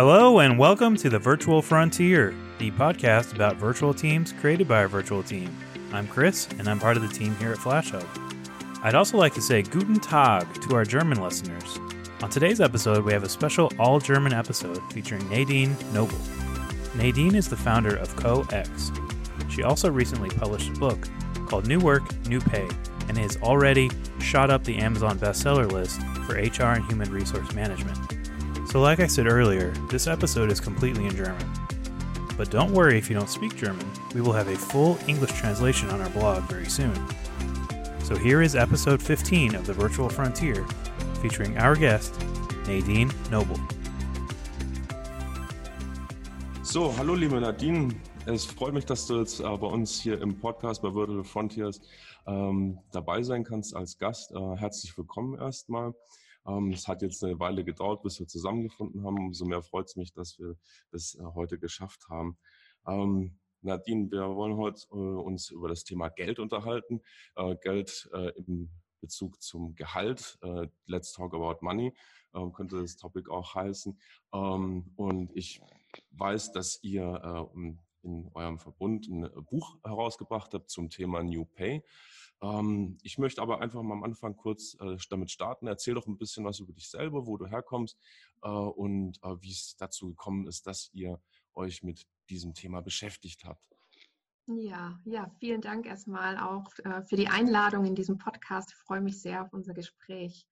Hello, and welcome to the Virtual Frontier, the podcast about virtual teams created by a virtual team. I'm Chris, and I'm part of the team here at Flash Hub. I'd also like to say Guten Tag to our German listeners. On today's episode, we have a special all German episode featuring Nadine Noble. Nadine is the founder of CoX. She also recently published a book called New Work, New Pay, and has already shot up the Amazon bestseller list for HR and human resource management. So, like I said earlier, this episode is completely in German. But don't worry if you don't speak German, we will have a full English translation on our blog very soon. So, here is episode 15 of The Virtual Frontier, featuring our guest, Nadine Noble. So, hallo liebe Nadine. Es freut mich, dass du jetzt äh, bei uns hier im Podcast bei Virtual Frontiers ähm, dabei sein kannst als Gast. Äh, herzlich willkommen erstmal. Ähm, es hat jetzt eine Weile gedauert, bis wir zusammengefunden haben. Umso mehr freut es mich, dass wir das äh, heute geschafft haben. Ähm, Nadine, wir wollen heute äh, uns über das Thema Geld unterhalten. Äh, Geld im Bezug zum Gehalt. Let's talk about money ähm, könnte das Topic auch heißen. Und ich weiß, dass ihr in eurem Verbund ein Buch herausgebracht habt zum Thema New Pay. Ähm, ich möchte aber einfach mal am Anfang kurz äh, damit starten. Erzähl doch ein bisschen was über dich selber, wo du herkommst äh, und äh, wie es dazu gekommen ist, dass ihr euch mit diesem Thema beschäftigt habt. Ja, ja, vielen Dank erstmal auch für die Einladung in diesem Podcast. Ich freue mich sehr auf unser Gespräch.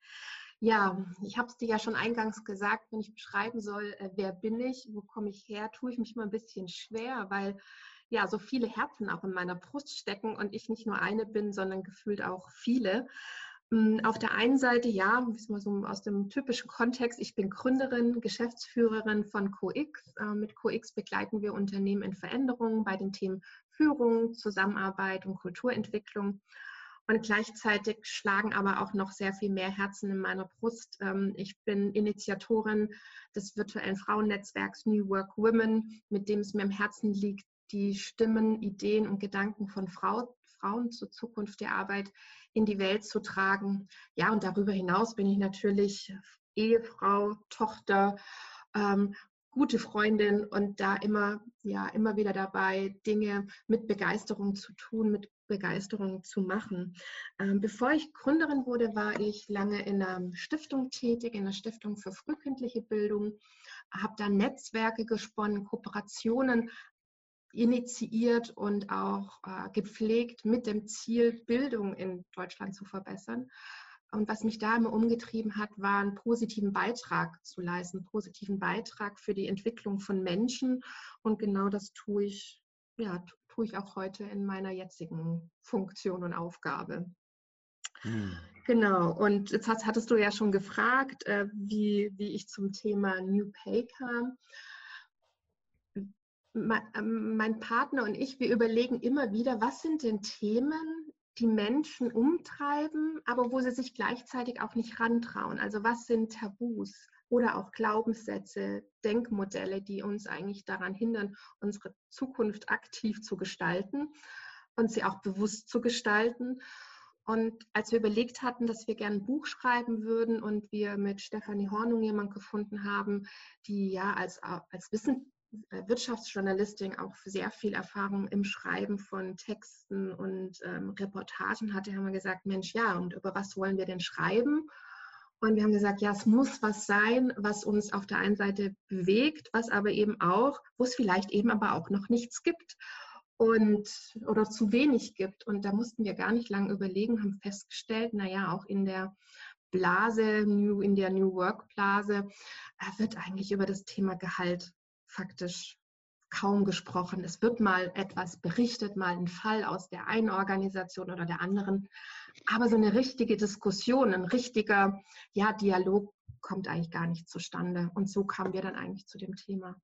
Ja, ich habe es dir ja schon eingangs gesagt, wenn ich beschreiben soll, wer bin ich, wo komme ich her, tue ich mich mal ein bisschen schwer, weil ja so viele Herzen auch in meiner Brust stecken und ich nicht nur eine bin, sondern gefühlt auch viele. Hm, auf der einen Seite, ja, so aus dem typischen Kontext, ich bin Gründerin, Geschäftsführerin von CoX. Äh, mit CoX begleiten wir Unternehmen in Veränderungen bei den Themen Führung, Zusammenarbeit und Kulturentwicklung. Und gleichzeitig schlagen aber auch noch sehr viel mehr Herzen in meiner Brust. Ähm, ich bin Initiatorin des virtuellen Frauennetzwerks New Work Women, mit dem es mir am Herzen liegt, die Stimmen, Ideen und Gedanken von Frau, Frauen zur Zukunft der Arbeit in die Welt zu tragen. Ja, und darüber hinaus bin ich natürlich Ehefrau, Tochter, ähm, gute Freundin und da immer, ja, immer wieder dabei, Dinge mit Begeisterung zu tun, mit Begeisterung zu machen. Ähm, bevor ich Gründerin wurde, war ich lange in einer Stiftung tätig, in der Stiftung für frühkindliche Bildung, habe da Netzwerke gesponnen, Kooperationen initiiert und auch äh, gepflegt mit dem Ziel, Bildung in Deutschland zu verbessern. Und was mich da immer umgetrieben hat, war einen positiven Beitrag zu leisten, einen positiven Beitrag für die Entwicklung von Menschen. Und genau das tue ich, ja, tue ich auch heute in meiner jetzigen Funktion und Aufgabe. Hm. Genau, und jetzt hattest du ja schon gefragt, äh, wie, wie ich zum Thema New Pay kam. Ähm, mein Partner und ich, wir überlegen immer wieder, was sind denn Themen, die Menschen umtreiben, aber wo sie sich gleichzeitig auch nicht rantrauen. Also was sind Tabus oder auch Glaubenssätze, Denkmodelle, die uns eigentlich daran hindern, unsere Zukunft aktiv zu gestalten und sie auch bewusst zu gestalten. Und als wir überlegt hatten, dass wir gerne ein Buch schreiben würden und wir mit Stefanie Hornung jemanden gefunden haben, die ja als, als Wissen, Wirtschaftsjournalistin auch sehr viel Erfahrung im Schreiben von Texten und ähm, Reportagen hatte, haben wir gesagt, Mensch, ja, und über was wollen wir denn schreiben? Und wir haben gesagt, ja, es muss was sein, was uns auf der einen Seite bewegt, was aber eben auch, wo es vielleicht eben aber auch noch nichts gibt und oder zu wenig gibt. Und da mussten wir gar nicht lange überlegen, haben festgestellt, naja, auch in der Blase, in der New Work Blase, äh, wird eigentlich über das Thema Gehalt faktisch kaum gesprochen. Es wird mal etwas berichtet, mal ein Fall aus der einen Organisation oder der anderen. Aber so eine richtige Diskussion, ein richtiger ja, Dialog kommt eigentlich gar nicht zustande. Und so kamen wir dann eigentlich zu dem Thema.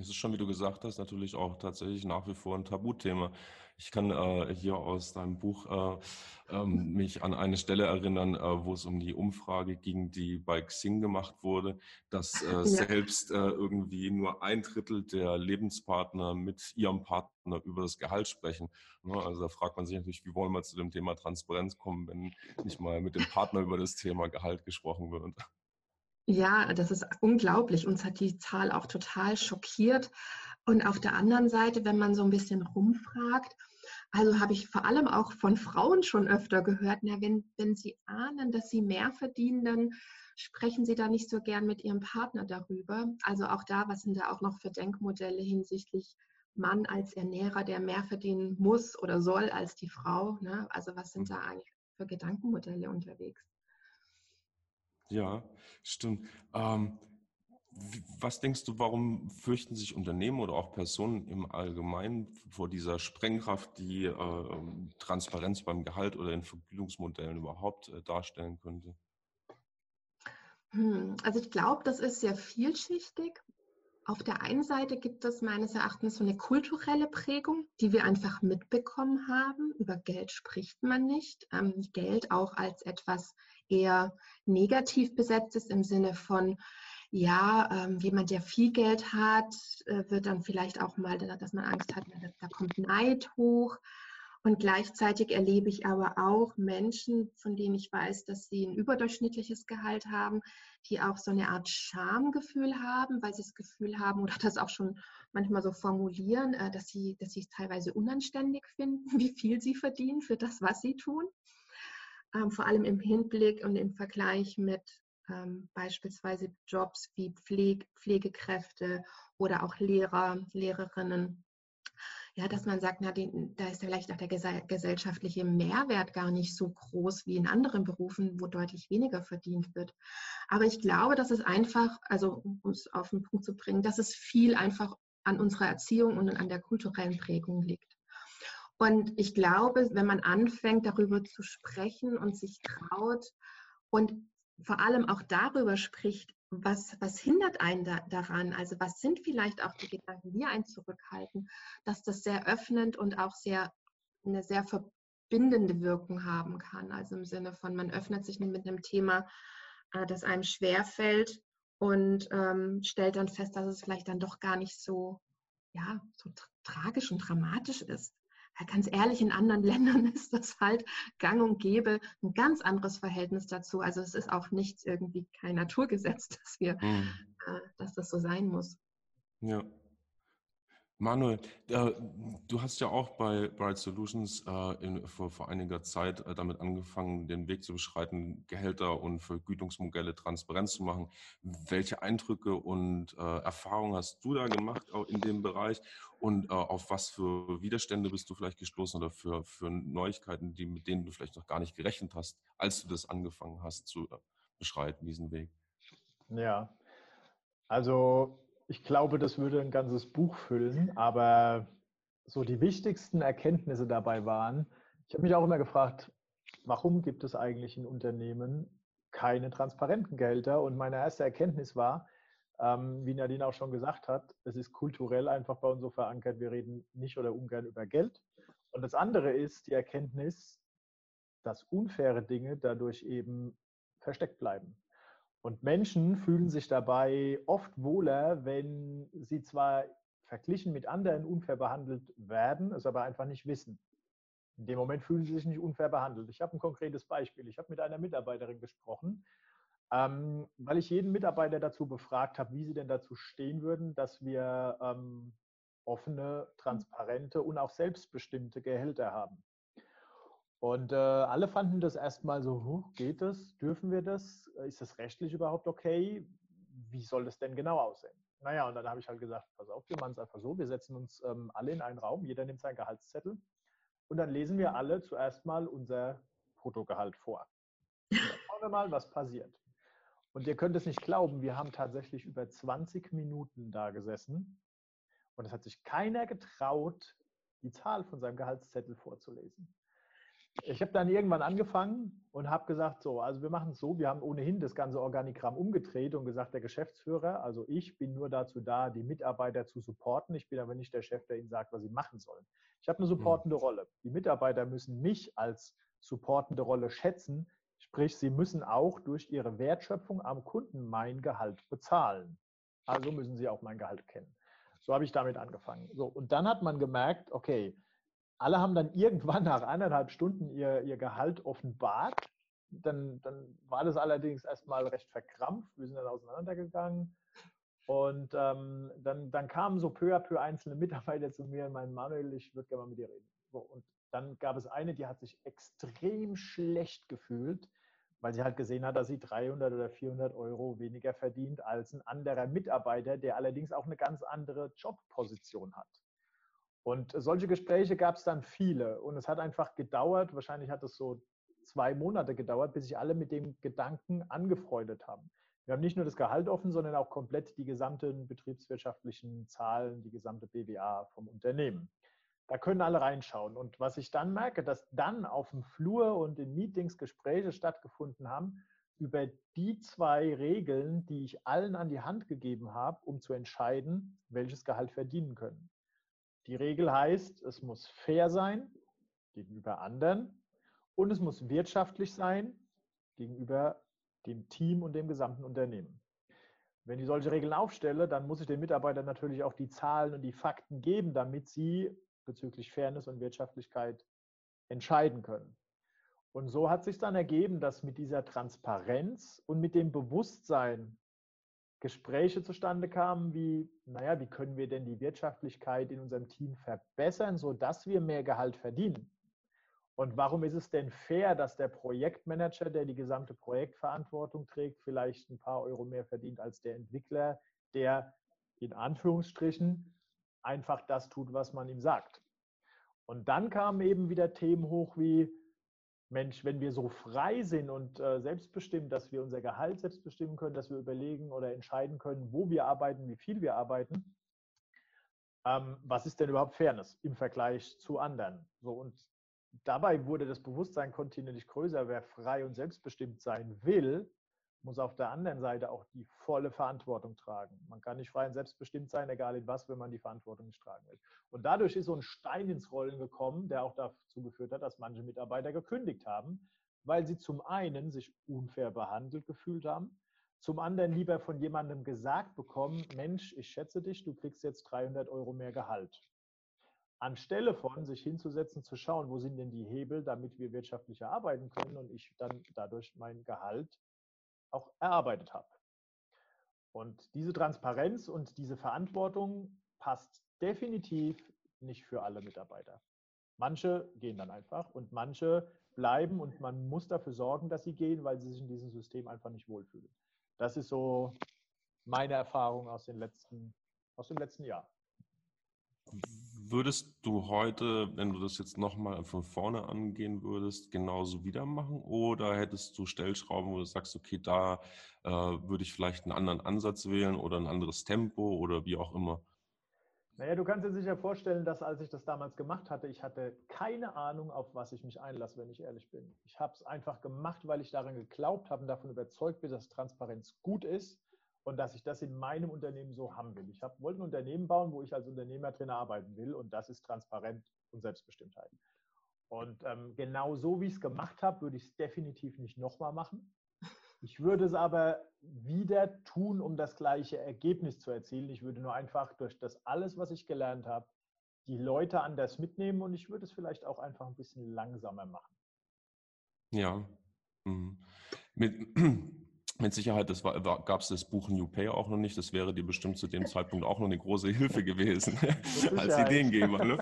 Es ist schon, wie du gesagt hast, natürlich auch tatsächlich nach wie vor ein Tabuthema. Ich kann äh, hier aus deinem Buch äh, ähm, mich an eine Stelle erinnern, äh, wo es um die Umfrage ging, die bei Xing gemacht wurde, dass äh, ja. selbst äh, irgendwie nur ein Drittel der Lebenspartner mit ihrem Partner über das Gehalt sprechen. Ne? Also da fragt man sich natürlich, wie wollen wir zu dem Thema Transparenz kommen, wenn nicht mal mit dem Partner über das Thema Gehalt gesprochen wird. Ja, das ist unglaublich. Uns hat die Zahl auch total schockiert. Und auf der anderen Seite, wenn man so ein bisschen rumfragt, also habe ich vor allem auch von Frauen schon öfter gehört, na, wenn, wenn sie ahnen, dass sie mehr verdienen, dann sprechen sie da nicht so gern mit ihrem Partner darüber. Also auch da, was sind da auch noch für Denkmodelle hinsichtlich Mann als Ernährer, der mehr verdienen muss oder soll als die Frau? Ne? Also was sind da eigentlich für Gedankenmodelle unterwegs? Ja, stimmt. Ähm, was denkst du, warum fürchten sich Unternehmen oder auch Personen im Allgemeinen vor dieser Sprengkraft, die äh, Transparenz beim Gehalt oder in Vergütungsmodellen überhaupt äh, darstellen könnte? Hm, also ich glaube, das ist sehr vielschichtig. Auf der einen Seite gibt es meines Erachtens so eine kulturelle Prägung, die wir einfach mitbekommen haben. Über Geld spricht man nicht. Ähm, Geld auch als etwas eher negativ besetzt ist im Sinne von, ja, ähm, jemand, der viel Geld hat, äh, wird dann vielleicht auch mal, dass man Angst hat, da, da kommt Neid hoch. Und gleichzeitig erlebe ich aber auch Menschen, von denen ich weiß, dass sie ein überdurchschnittliches Gehalt haben, die auch so eine Art Schamgefühl haben, weil sie das Gefühl haben oder das auch schon manchmal so formulieren, äh, dass sie, dass sie es teilweise unanständig finden, wie viel sie verdienen für das, was sie tun. Ähm, vor allem im Hinblick und im Vergleich mit ähm, beispielsweise Jobs wie Pfleg Pflegekräfte oder auch Lehrer, Lehrerinnen. Ja, dass man sagt, na, die, da ist vielleicht auch der gesellschaftliche Mehrwert gar nicht so groß wie in anderen Berufen, wo deutlich weniger verdient wird. Aber ich glaube, dass es einfach, also um es auf den Punkt zu bringen, dass es viel einfach an unserer Erziehung und an der kulturellen Prägung liegt. Und ich glaube, wenn man anfängt, darüber zu sprechen und sich traut und vor allem auch darüber spricht, was, was hindert einen da, daran? Also was sind vielleicht auch die Gedanken, die einen zurückhalten, dass das sehr öffnend und auch sehr eine sehr verbindende Wirkung haben kann. Also im Sinne von, man öffnet sich mit einem Thema, äh, das einem schwerfällt und ähm, stellt dann fest, dass es vielleicht dann doch gar nicht so, ja, so tragisch und dramatisch ist ganz ehrlich, in anderen Ländern ist das halt gang und gäbe ein ganz anderes Verhältnis dazu. Also es ist auch nichts irgendwie kein Naturgesetz, dass wir, mhm. äh, dass das so sein muss. Ja. Manuel, äh, du hast ja auch bei Bright Solutions äh, in, vor, vor, einiger Zeit äh, damit angefangen, den Weg zu beschreiten, Gehälter und Vergütungsmodelle transparent zu machen. Welche Eindrücke und äh, Erfahrungen hast du da gemacht auch in dem Bereich und äh, auf was für Widerstände bist du vielleicht gestoßen oder für, für Neuigkeiten, die, mit denen du vielleicht noch gar nicht gerechnet hast, als du das angefangen hast zu äh, beschreiten, diesen Weg? Ja, also ich glaube, das würde ein ganzes Buch füllen, aber so die wichtigsten Erkenntnisse dabei waren, ich habe mich auch immer gefragt, warum gibt es eigentlich in Unternehmen keine transparenten Gehälter? Und meine erste Erkenntnis war, ähm, wie Nadine auch schon gesagt hat, es ist kulturell einfach bei uns so verankert, wir reden nicht oder ungern über Geld. Und das andere ist die Erkenntnis, dass unfaire Dinge dadurch eben versteckt bleiben. Und Menschen fühlen sich dabei oft wohler, wenn sie zwar verglichen mit anderen unfair behandelt werden, es aber einfach nicht wissen. In dem Moment fühlen sie sich nicht unfair behandelt. Ich habe ein konkretes Beispiel. Ich habe mit einer Mitarbeiterin gesprochen, ähm, weil ich jeden Mitarbeiter dazu befragt habe, wie sie denn dazu stehen würden, dass wir ähm, offene, transparente und auch selbstbestimmte Gehälter haben. Und äh, alle fanden das erstmal so, huh, geht das? Dürfen wir das? Ist das rechtlich überhaupt okay? Wie soll das denn genau aussehen? Naja, und dann habe ich halt gesagt, pass auf, wir machen es einfach so, wir setzen uns ähm, alle in einen Raum, jeder nimmt seinen Gehaltszettel und dann lesen wir alle zuerst mal unser Bruttogehalt vor. Schauen wir mal, was passiert. Und ihr könnt es nicht glauben, wir haben tatsächlich über 20 Minuten da gesessen und es hat sich keiner getraut, die Zahl von seinem Gehaltszettel vorzulesen ich habe dann irgendwann angefangen und habe gesagt, so, also wir machen es so, wir haben ohnehin das ganze Organigramm umgedreht und gesagt, der Geschäftsführer, also ich bin nur dazu da, die Mitarbeiter zu supporten. Ich bin aber nicht der Chef, der ihnen sagt, was sie machen sollen. Ich habe eine hm. supportende Rolle. Die Mitarbeiter müssen mich als supportende Rolle schätzen, sprich, sie müssen auch durch ihre Wertschöpfung am Kunden mein Gehalt bezahlen. Also müssen sie auch mein Gehalt kennen. So habe ich damit angefangen. So, und dann hat man gemerkt, okay, alle haben dann irgendwann nach eineinhalb Stunden ihr, ihr Gehalt offenbart dann, dann war das allerdings erstmal recht verkrampft. Wir sind dann auseinandergegangen. Und ähm, dann, dann kamen so peu à peu einzelne Mitarbeiter zu mir und meinen, Manuel, ich würde gerne mal mit dir reden. So, und dann gab es eine, die hat sich extrem schlecht gefühlt, weil sie halt gesehen hat, dass sie 300 oder 400 Euro weniger verdient als ein anderer Mitarbeiter, der allerdings auch eine ganz andere Jobposition hat. Und solche Gespräche gab es dann viele. Und es hat einfach gedauert, wahrscheinlich hat es so zwei Monate gedauert, bis sich alle mit dem Gedanken angefreundet haben. Wir haben nicht nur das Gehalt offen, sondern auch komplett die gesamten betriebswirtschaftlichen Zahlen, die gesamte BWA vom Unternehmen. Da können alle reinschauen. Und was ich dann merke, dass dann auf dem Flur und in Meetings Gespräche stattgefunden haben über die zwei Regeln, die ich allen an die Hand gegeben habe, um zu entscheiden, welches Gehalt verdienen können. Die Regel heißt, es muss fair sein gegenüber anderen und es muss wirtschaftlich sein gegenüber dem Team und dem gesamten Unternehmen. Wenn ich solche Regeln aufstelle, dann muss ich den Mitarbeitern natürlich auch die Zahlen und die Fakten geben, damit sie bezüglich Fairness und Wirtschaftlichkeit entscheiden können. Und so hat sich dann ergeben, dass mit dieser Transparenz und mit dem Bewusstsein Gespräche zustande kamen, wie, naja, wie können wir denn die Wirtschaftlichkeit in unserem Team verbessern, sodass wir mehr Gehalt verdienen? Und warum ist es denn fair, dass der Projektmanager, der die gesamte Projektverantwortung trägt, vielleicht ein paar Euro mehr verdient als der Entwickler, der in Anführungsstrichen einfach das tut, was man ihm sagt? Und dann kamen eben wieder Themen hoch wie, Mensch, wenn wir so frei sind und äh, selbstbestimmt, dass wir unser Gehalt selbst bestimmen können, dass wir überlegen oder entscheiden können, wo wir arbeiten, wie viel wir arbeiten, ähm, was ist denn überhaupt Fairness im Vergleich zu anderen? So, und dabei wurde das Bewusstsein kontinuierlich größer. Wer frei und selbstbestimmt sein will, muss auf der anderen Seite auch die volle Verantwortung tragen. Man kann nicht frei und selbstbestimmt sein, egal in was, wenn man die Verantwortung nicht tragen will. Und dadurch ist so ein Stein ins Rollen gekommen, der auch dazu geführt hat, dass manche Mitarbeiter gekündigt haben, weil sie zum einen sich unfair behandelt gefühlt haben, zum anderen lieber von jemandem gesagt bekommen, Mensch, ich schätze dich, du kriegst jetzt 300 Euro mehr Gehalt anstelle von sich hinzusetzen, zu schauen, wo sind denn die Hebel, damit wir wirtschaftlicher arbeiten können und ich dann dadurch mein Gehalt auch erarbeitet habe. Und diese Transparenz und diese Verantwortung passt definitiv nicht für alle Mitarbeiter. Manche gehen dann einfach und manche bleiben und man muss dafür sorgen, dass sie gehen, weil sie sich in diesem System einfach nicht wohlfühlen. Das ist so meine Erfahrung aus, den letzten, aus dem letzten Jahr. Würdest du heute, wenn du das jetzt nochmal von vorne angehen würdest, genauso wieder machen? Oder hättest du Stellschrauben, wo du sagst, okay, da äh, würde ich vielleicht einen anderen Ansatz wählen oder ein anderes Tempo oder wie auch immer? Naja, du kannst dir sicher vorstellen, dass als ich das damals gemacht hatte, ich hatte keine Ahnung, auf was ich mich einlasse, wenn ich ehrlich bin. Ich habe es einfach gemacht, weil ich daran geglaubt habe und davon überzeugt bin, dass Transparenz gut ist und dass ich das in meinem Unternehmen so haben will. Ich hab, wollte ein Unternehmen bauen, wo ich als Unternehmer drin arbeiten will und das ist transparent und Selbstbestimmtheit. Und ähm, genau so, wie ich es gemacht habe, würde ich es definitiv nicht nochmal machen. Ich würde es aber wieder tun, um das gleiche Ergebnis zu erzielen. Ich würde nur einfach durch das alles, was ich gelernt habe, die Leute anders mitnehmen und ich würde es vielleicht auch einfach ein bisschen langsamer machen. Ja. Mhm. Mit, mit Sicherheit, das war, gab es das Buch New Pay auch noch nicht. Das wäre dir bestimmt zu dem Zeitpunkt auch noch eine große Hilfe gewesen als Ideengeber. Ne?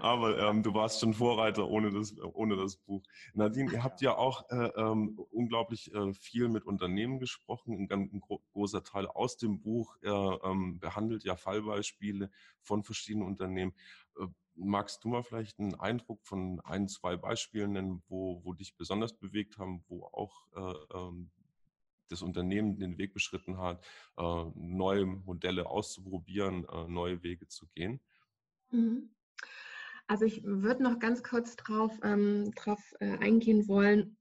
Aber ähm, du warst schon Vorreiter ohne das, ohne das Buch. Nadine, ihr habt ja auch äh, ähm, unglaublich äh, viel mit Unternehmen gesprochen. Ein, ganz, großer Teil aus dem Buch äh, ähm, behandelt ja Fallbeispiele von verschiedenen Unternehmen. Äh, magst du mal vielleicht einen Eindruck von ein, zwei Beispielen nennen, wo, wo dich besonders bewegt haben, wo auch äh, ähm, das Unternehmen den Weg beschritten hat, äh, neue Modelle auszuprobieren, äh, neue Wege zu gehen? Mhm. Also ich würde noch ganz kurz drauf, ähm, drauf äh, eingehen wollen,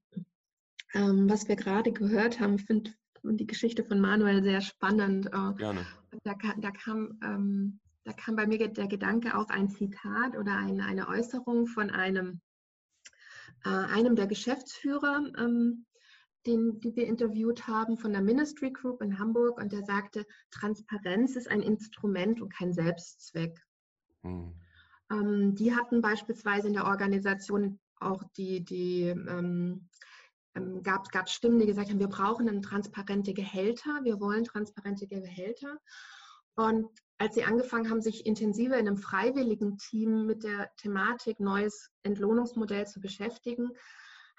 ähm, was wir gerade gehört haben. Ich finde die Geschichte von Manuel sehr spannend. Äh, Gerne. Da, da, kam, ähm, da kam bei mir der Gedanke auf ein Zitat oder eine, eine Äußerung von einem, äh, einem der Geschäftsführer ähm, den, die wir interviewt haben von der Ministry Group in Hamburg und der sagte, Transparenz ist ein Instrument und kein Selbstzweck. Mhm. Ähm, die hatten beispielsweise in der Organisation auch die, die, ähm, ähm, gab es Stimmen, die gesagt haben, wir brauchen transparente Gehälter, wir wollen transparente Gehälter. Und als sie angefangen haben, sich intensiver in einem freiwilligen Team mit der Thematik neues Entlohnungsmodell zu beschäftigen,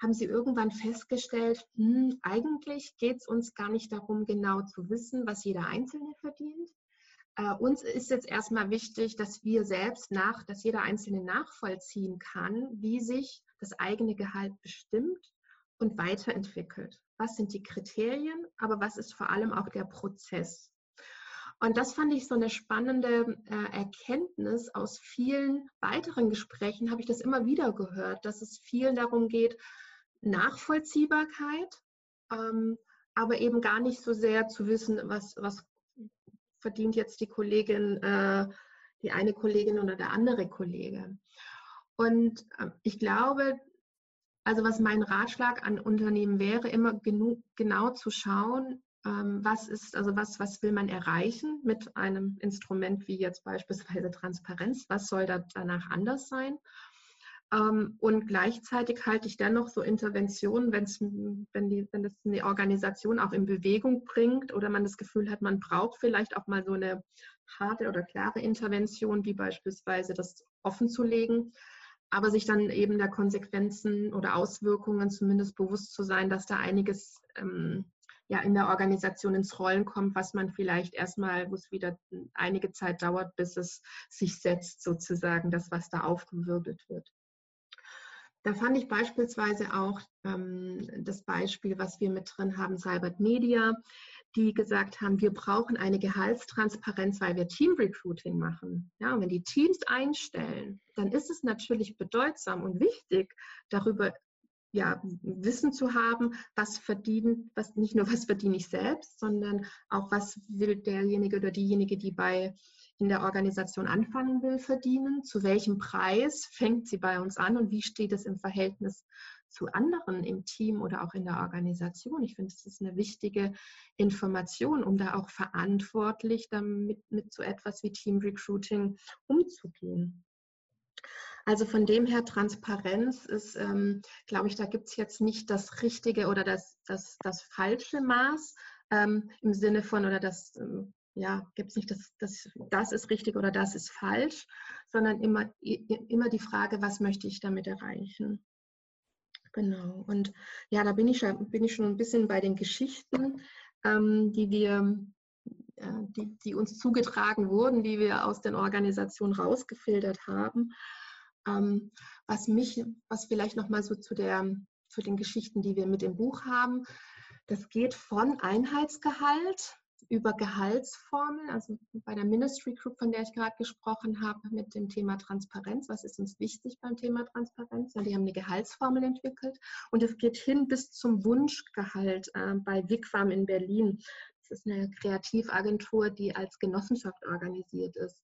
haben sie irgendwann festgestellt, hm, eigentlich geht es uns gar nicht darum, genau zu wissen, was jeder Einzelne verdient. Äh, uns ist jetzt erstmal wichtig, dass wir selbst nach, dass jeder Einzelne nachvollziehen kann, wie sich das eigene Gehalt bestimmt und weiterentwickelt. Was sind die Kriterien, aber was ist vor allem auch der Prozess? Und das fand ich so eine spannende äh, Erkenntnis aus vielen weiteren Gesprächen, habe ich das immer wieder gehört, dass es vielen darum geht, Nachvollziehbarkeit, ähm, aber eben gar nicht so sehr zu wissen, was, was verdient jetzt die Kollegin, äh, die eine Kollegin oder der andere Kollege. Und äh, ich glaube, also was mein Ratschlag an Unternehmen wäre, immer genug, genau zu schauen, ähm, was ist, also was, was will man erreichen mit einem Instrument wie jetzt beispielsweise Transparenz, was soll da danach anders sein und gleichzeitig halte ich dennoch so Interventionen, wenn's, wenn, die, wenn eine Organisation auch in Bewegung bringt oder man das Gefühl hat, man braucht vielleicht auch mal so eine harte oder klare Intervention, wie beispielsweise das offen zu legen, aber sich dann eben der Konsequenzen oder Auswirkungen zumindest bewusst zu sein, dass da einiges ähm, ja in der Organisation ins Rollen kommt, was man vielleicht erstmal, wo es wieder einige Zeit dauert, bis es sich setzt, sozusagen, das, was da aufgewirbelt wird. Da fand ich beispielsweise auch ähm, das Beispiel, was wir mit drin haben, Cybert Media, die gesagt haben, wir brauchen eine Gehaltstransparenz, weil wir Team Recruiting machen. Ja, und wenn die Teams einstellen, dann ist es natürlich bedeutsam und wichtig, darüber ja, Wissen zu haben, was verdient, was nicht nur was verdiene ich selbst, sondern auch was will derjenige oder diejenige, die bei in der Organisation anfangen will, verdienen, zu welchem Preis fängt sie bei uns an und wie steht es im Verhältnis zu anderen im Team oder auch in der Organisation. Ich finde, es ist eine wichtige Information, um da auch verantwortlich damit mit so etwas wie Team Recruiting umzugehen. Also von dem her, Transparenz ist, ähm, glaube ich, da gibt es jetzt nicht das richtige oder das, das, das falsche Maß ähm, im Sinne von oder das ähm, ja, gibt es nicht, das, das, das ist richtig oder das ist falsch, sondern immer, immer die Frage, was möchte ich damit erreichen. Genau. Und ja, da bin ich, bin ich schon ein bisschen bei den Geschichten, ähm, die wir, äh, die, die uns zugetragen wurden, die wir aus den Organisationen rausgefiltert haben. Ähm, was mich, was vielleicht nochmal so zu der, zu den Geschichten, die wir mit dem Buch haben, das geht von Einheitsgehalt über Gehaltsformeln, also bei der Ministry Group, von der ich gerade gesprochen habe, mit dem Thema Transparenz. Was ist uns wichtig beim Thema Transparenz? Ja, die haben eine Gehaltsformel entwickelt und es geht hin bis zum Wunschgehalt äh, bei Wigwam in Berlin. Das ist eine Kreativagentur, die als Genossenschaft organisiert ist.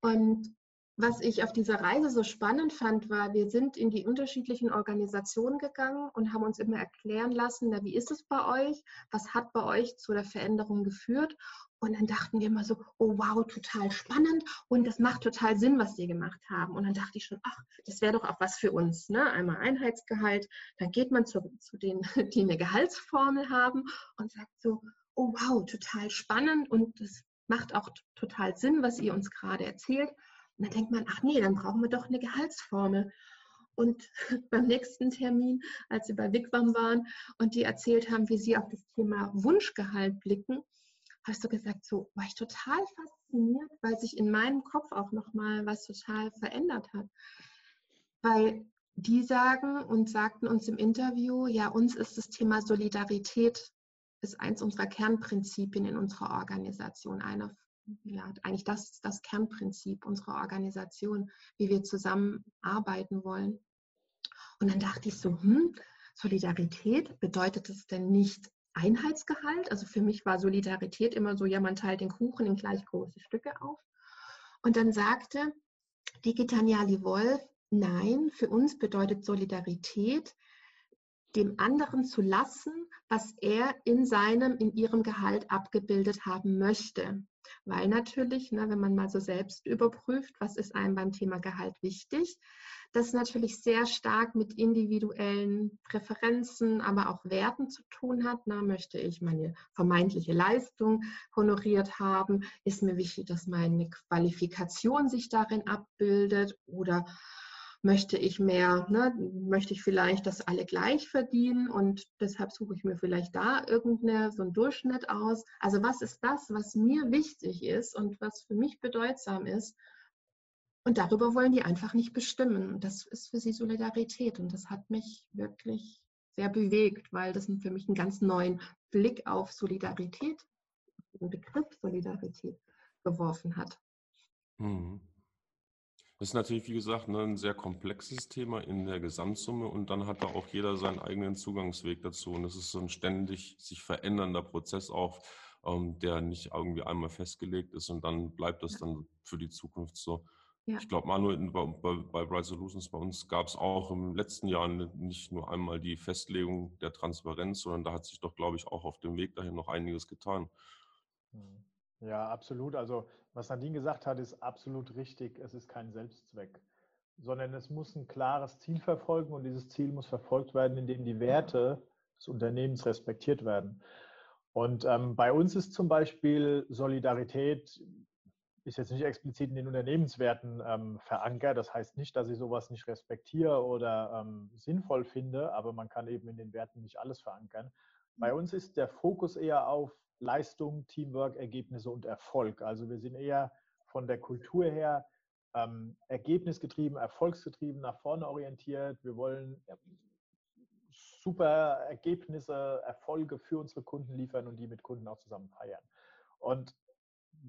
Und was ich auf dieser Reise so spannend fand, war, wir sind in die unterschiedlichen Organisationen gegangen und haben uns immer erklären lassen, na, wie ist es bei euch? Was hat bei euch zu der Veränderung geführt? Und dann dachten wir immer so, oh wow, total spannend und das macht total Sinn, was die gemacht haben. Und dann dachte ich schon, ach, das wäre doch auch was für uns. Ne? Einmal Einheitsgehalt, dann geht man zu, zu denen, die eine Gehaltsformel haben und sagt so, oh wow, total spannend und das macht auch total Sinn, was ihr uns gerade erzählt. Und dann denkt man, ach nee, dann brauchen wir doch eine Gehaltsformel. Und beim nächsten Termin, als sie bei Wigwam waren und die erzählt haben, wie sie auf das Thema Wunschgehalt blicken, hast du gesagt, so war ich total fasziniert, weil sich in meinem Kopf auch nochmal was total verändert hat. Weil die sagen und sagten uns im Interview, ja, uns ist das Thema Solidarität ist eins unserer Kernprinzipien in unserer Organisation, einer ja, eigentlich das das Kernprinzip unserer Organisation, wie wir zusammenarbeiten wollen. Und dann dachte ich so, hm, Solidarität, bedeutet es denn nicht Einheitsgehalt? Also für mich war Solidarität immer so, ja, man teilt den Kuchen in gleich große Stücke auf. Und dann sagte die Gitaniali Wolf, nein, für uns bedeutet Solidarität, dem anderen zu lassen, was er in seinem, in ihrem Gehalt abgebildet haben möchte. Weil natürlich, ne, wenn man mal so selbst überprüft, was ist einem beim Thema Gehalt wichtig, das natürlich sehr stark mit individuellen Präferenzen, aber auch Werten zu tun hat. Na, möchte ich meine vermeintliche Leistung honoriert haben? Ist mir wichtig, dass meine Qualifikation sich darin abbildet? Oder möchte ich mehr, ne, möchte ich vielleicht, dass alle gleich verdienen und deshalb suche ich mir vielleicht da irgendeine, so einen Durchschnitt aus. Also was ist das, was mir wichtig ist und was für mich bedeutsam ist? Und darüber wollen die einfach nicht bestimmen. Und das ist für sie Solidarität und das hat mich wirklich sehr bewegt, weil das für mich einen ganz neuen Blick auf Solidarität, den Begriff Solidarität geworfen hat. Mhm. Das ist natürlich, wie gesagt, ne, ein sehr komplexes Thema in der Gesamtsumme und dann hat da auch jeder seinen eigenen Zugangsweg dazu. Und das ist so ein ständig sich verändernder Prozess auch, ähm, der nicht irgendwie einmal festgelegt ist und dann bleibt das dann für die Zukunft so. Ja. Ich glaube, Manuel, bei, bei, bei Bright Solutions, bei uns gab es auch im letzten Jahr nicht nur einmal die Festlegung der Transparenz, sondern da hat sich doch, glaube ich, auch auf dem Weg dahin noch einiges getan. Mhm. Ja, absolut. Also was Nadine gesagt hat, ist absolut richtig. Es ist kein Selbstzweck, sondern es muss ein klares Ziel verfolgen und dieses Ziel muss verfolgt werden, indem die Werte des Unternehmens respektiert werden. Und ähm, bei uns ist zum Beispiel Solidarität ist jetzt nicht explizit in den Unternehmenswerten ähm, verankert. Das heißt nicht, dass ich sowas nicht respektiere oder ähm, sinnvoll finde, aber man kann eben in den Werten nicht alles verankern. Bei uns ist der Fokus eher auf Leistung, Teamwork, Ergebnisse und Erfolg. Also wir sind eher von der Kultur her ähm, ergebnisgetrieben, erfolgsgetrieben, nach vorne orientiert. Wir wollen super Ergebnisse, Erfolge für unsere Kunden liefern und die mit Kunden auch zusammen feiern. Und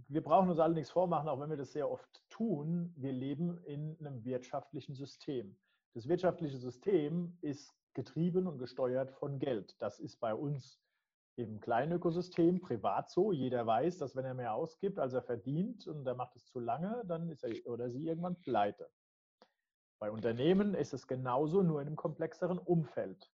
wir brauchen uns alle nichts vormachen, auch wenn wir das sehr oft tun. Wir leben in einem wirtschaftlichen System. Das wirtschaftliche System ist getrieben und gesteuert von Geld. Das ist bei uns im kleinen Ökosystem privat so. Jeder weiß, dass wenn er mehr ausgibt, als er verdient und er macht es zu lange, dann ist er oder sie irgendwann pleite. Bei Unternehmen ist es genauso, nur in einem komplexeren Umfeld.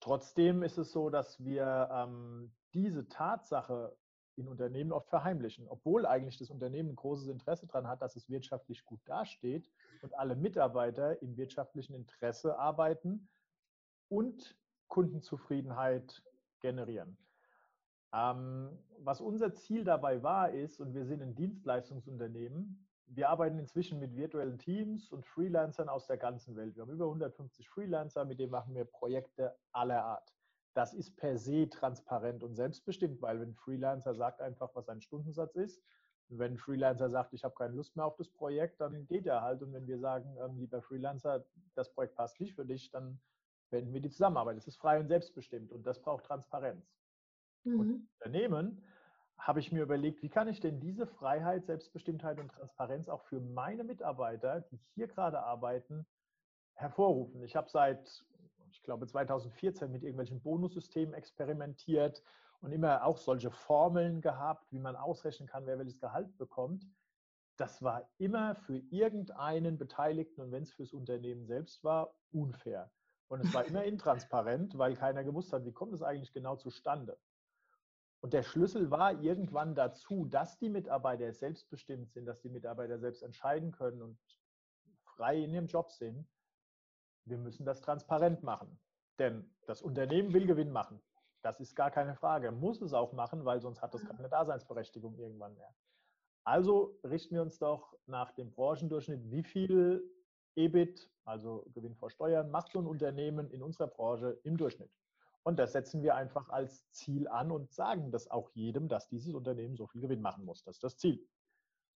Trotzdem ist es so, dass wir ähm, diese Tatsache in Unternehmen oft verheimlichen, obwohl eigentlich das Unternehmen ein großes Interesse daran hat, dass es wirtschaftlich gut dasteht und alle Mitarbeiter im wirtschaftlichen Interesse arbeiten und Kundenzufriedenheit generieren. Ähm, was unser Ziel dabei war, ist, und wir sind ein Dienstleistungsunternehmen, wir arbeiten inzwischen mit virtuellen Teams und Freelancern aus der ganzen Welt. Wir haben über 150 Freelancer, mit denen machen wir Projekte aller Art. Das ist per se transparent und selbstbestimmt, weil wenn ein Freelancer sagt einfach, was sein Stundensatz ist, und wenn ein Freelancer sagt, ich habe keine Lust mehr auf das Projekt, dann geht er halt. Und wenn wir sagen, ähm, lieber Freelancer, das Projekt passt nicht für dich, dann beenden wir die Zusammenarbeit. Es ist frei und selbstbestimmt und das braucht Transparenz. Mhm. Und Unternehmen habe ich mir überlegt, wie kann ich denn diese Freiheit, Selbstbestimmtheit und Transparenz auch für meine Mitarbeiter, die hier gerade arbeiten, hervorrufen. Ich habe seit, ich glaube, 2014 mit irgendwelchen Bonussystemen experimentiert und immer auch solche Formeln gehabt, wie man ausrechnen kann, wer welches Gehalt bekommt. Das war immer für irgendeinen Beteiligten und wenn es fürs Unternehmen selbst war, unfair. Und es war immer intransparent, weil keiner gewusst hat, wie kommt es eigentlich genau zustande. Und der Schlüssel war irgendwann dazu, dass die Mitarbeiter selbstbestimmt sind, dass die Mitarbeiter selbst entscheiden können und frei in ihrem Job sind. Wir müssen das transparent machen. Denn das Unternehmen will Gewinn machen. Das ist gar keine Frage. Muss es auch machen, weil sonst hat das keine Daseinsberechtigung irgendwann mehr. Also richten wir uns doch nach dem Branchendurchschnitt, wie viel EBIT, also Gewinn vor Steuern, macht so ein Unternehmen in unserer Branche im Durchschnitt. Und das setzen wir einfach als Ziel an und sagen das auch jedem, dass dieses Unternehmen so viel Gewinn machen muss. Das ist das Ziel.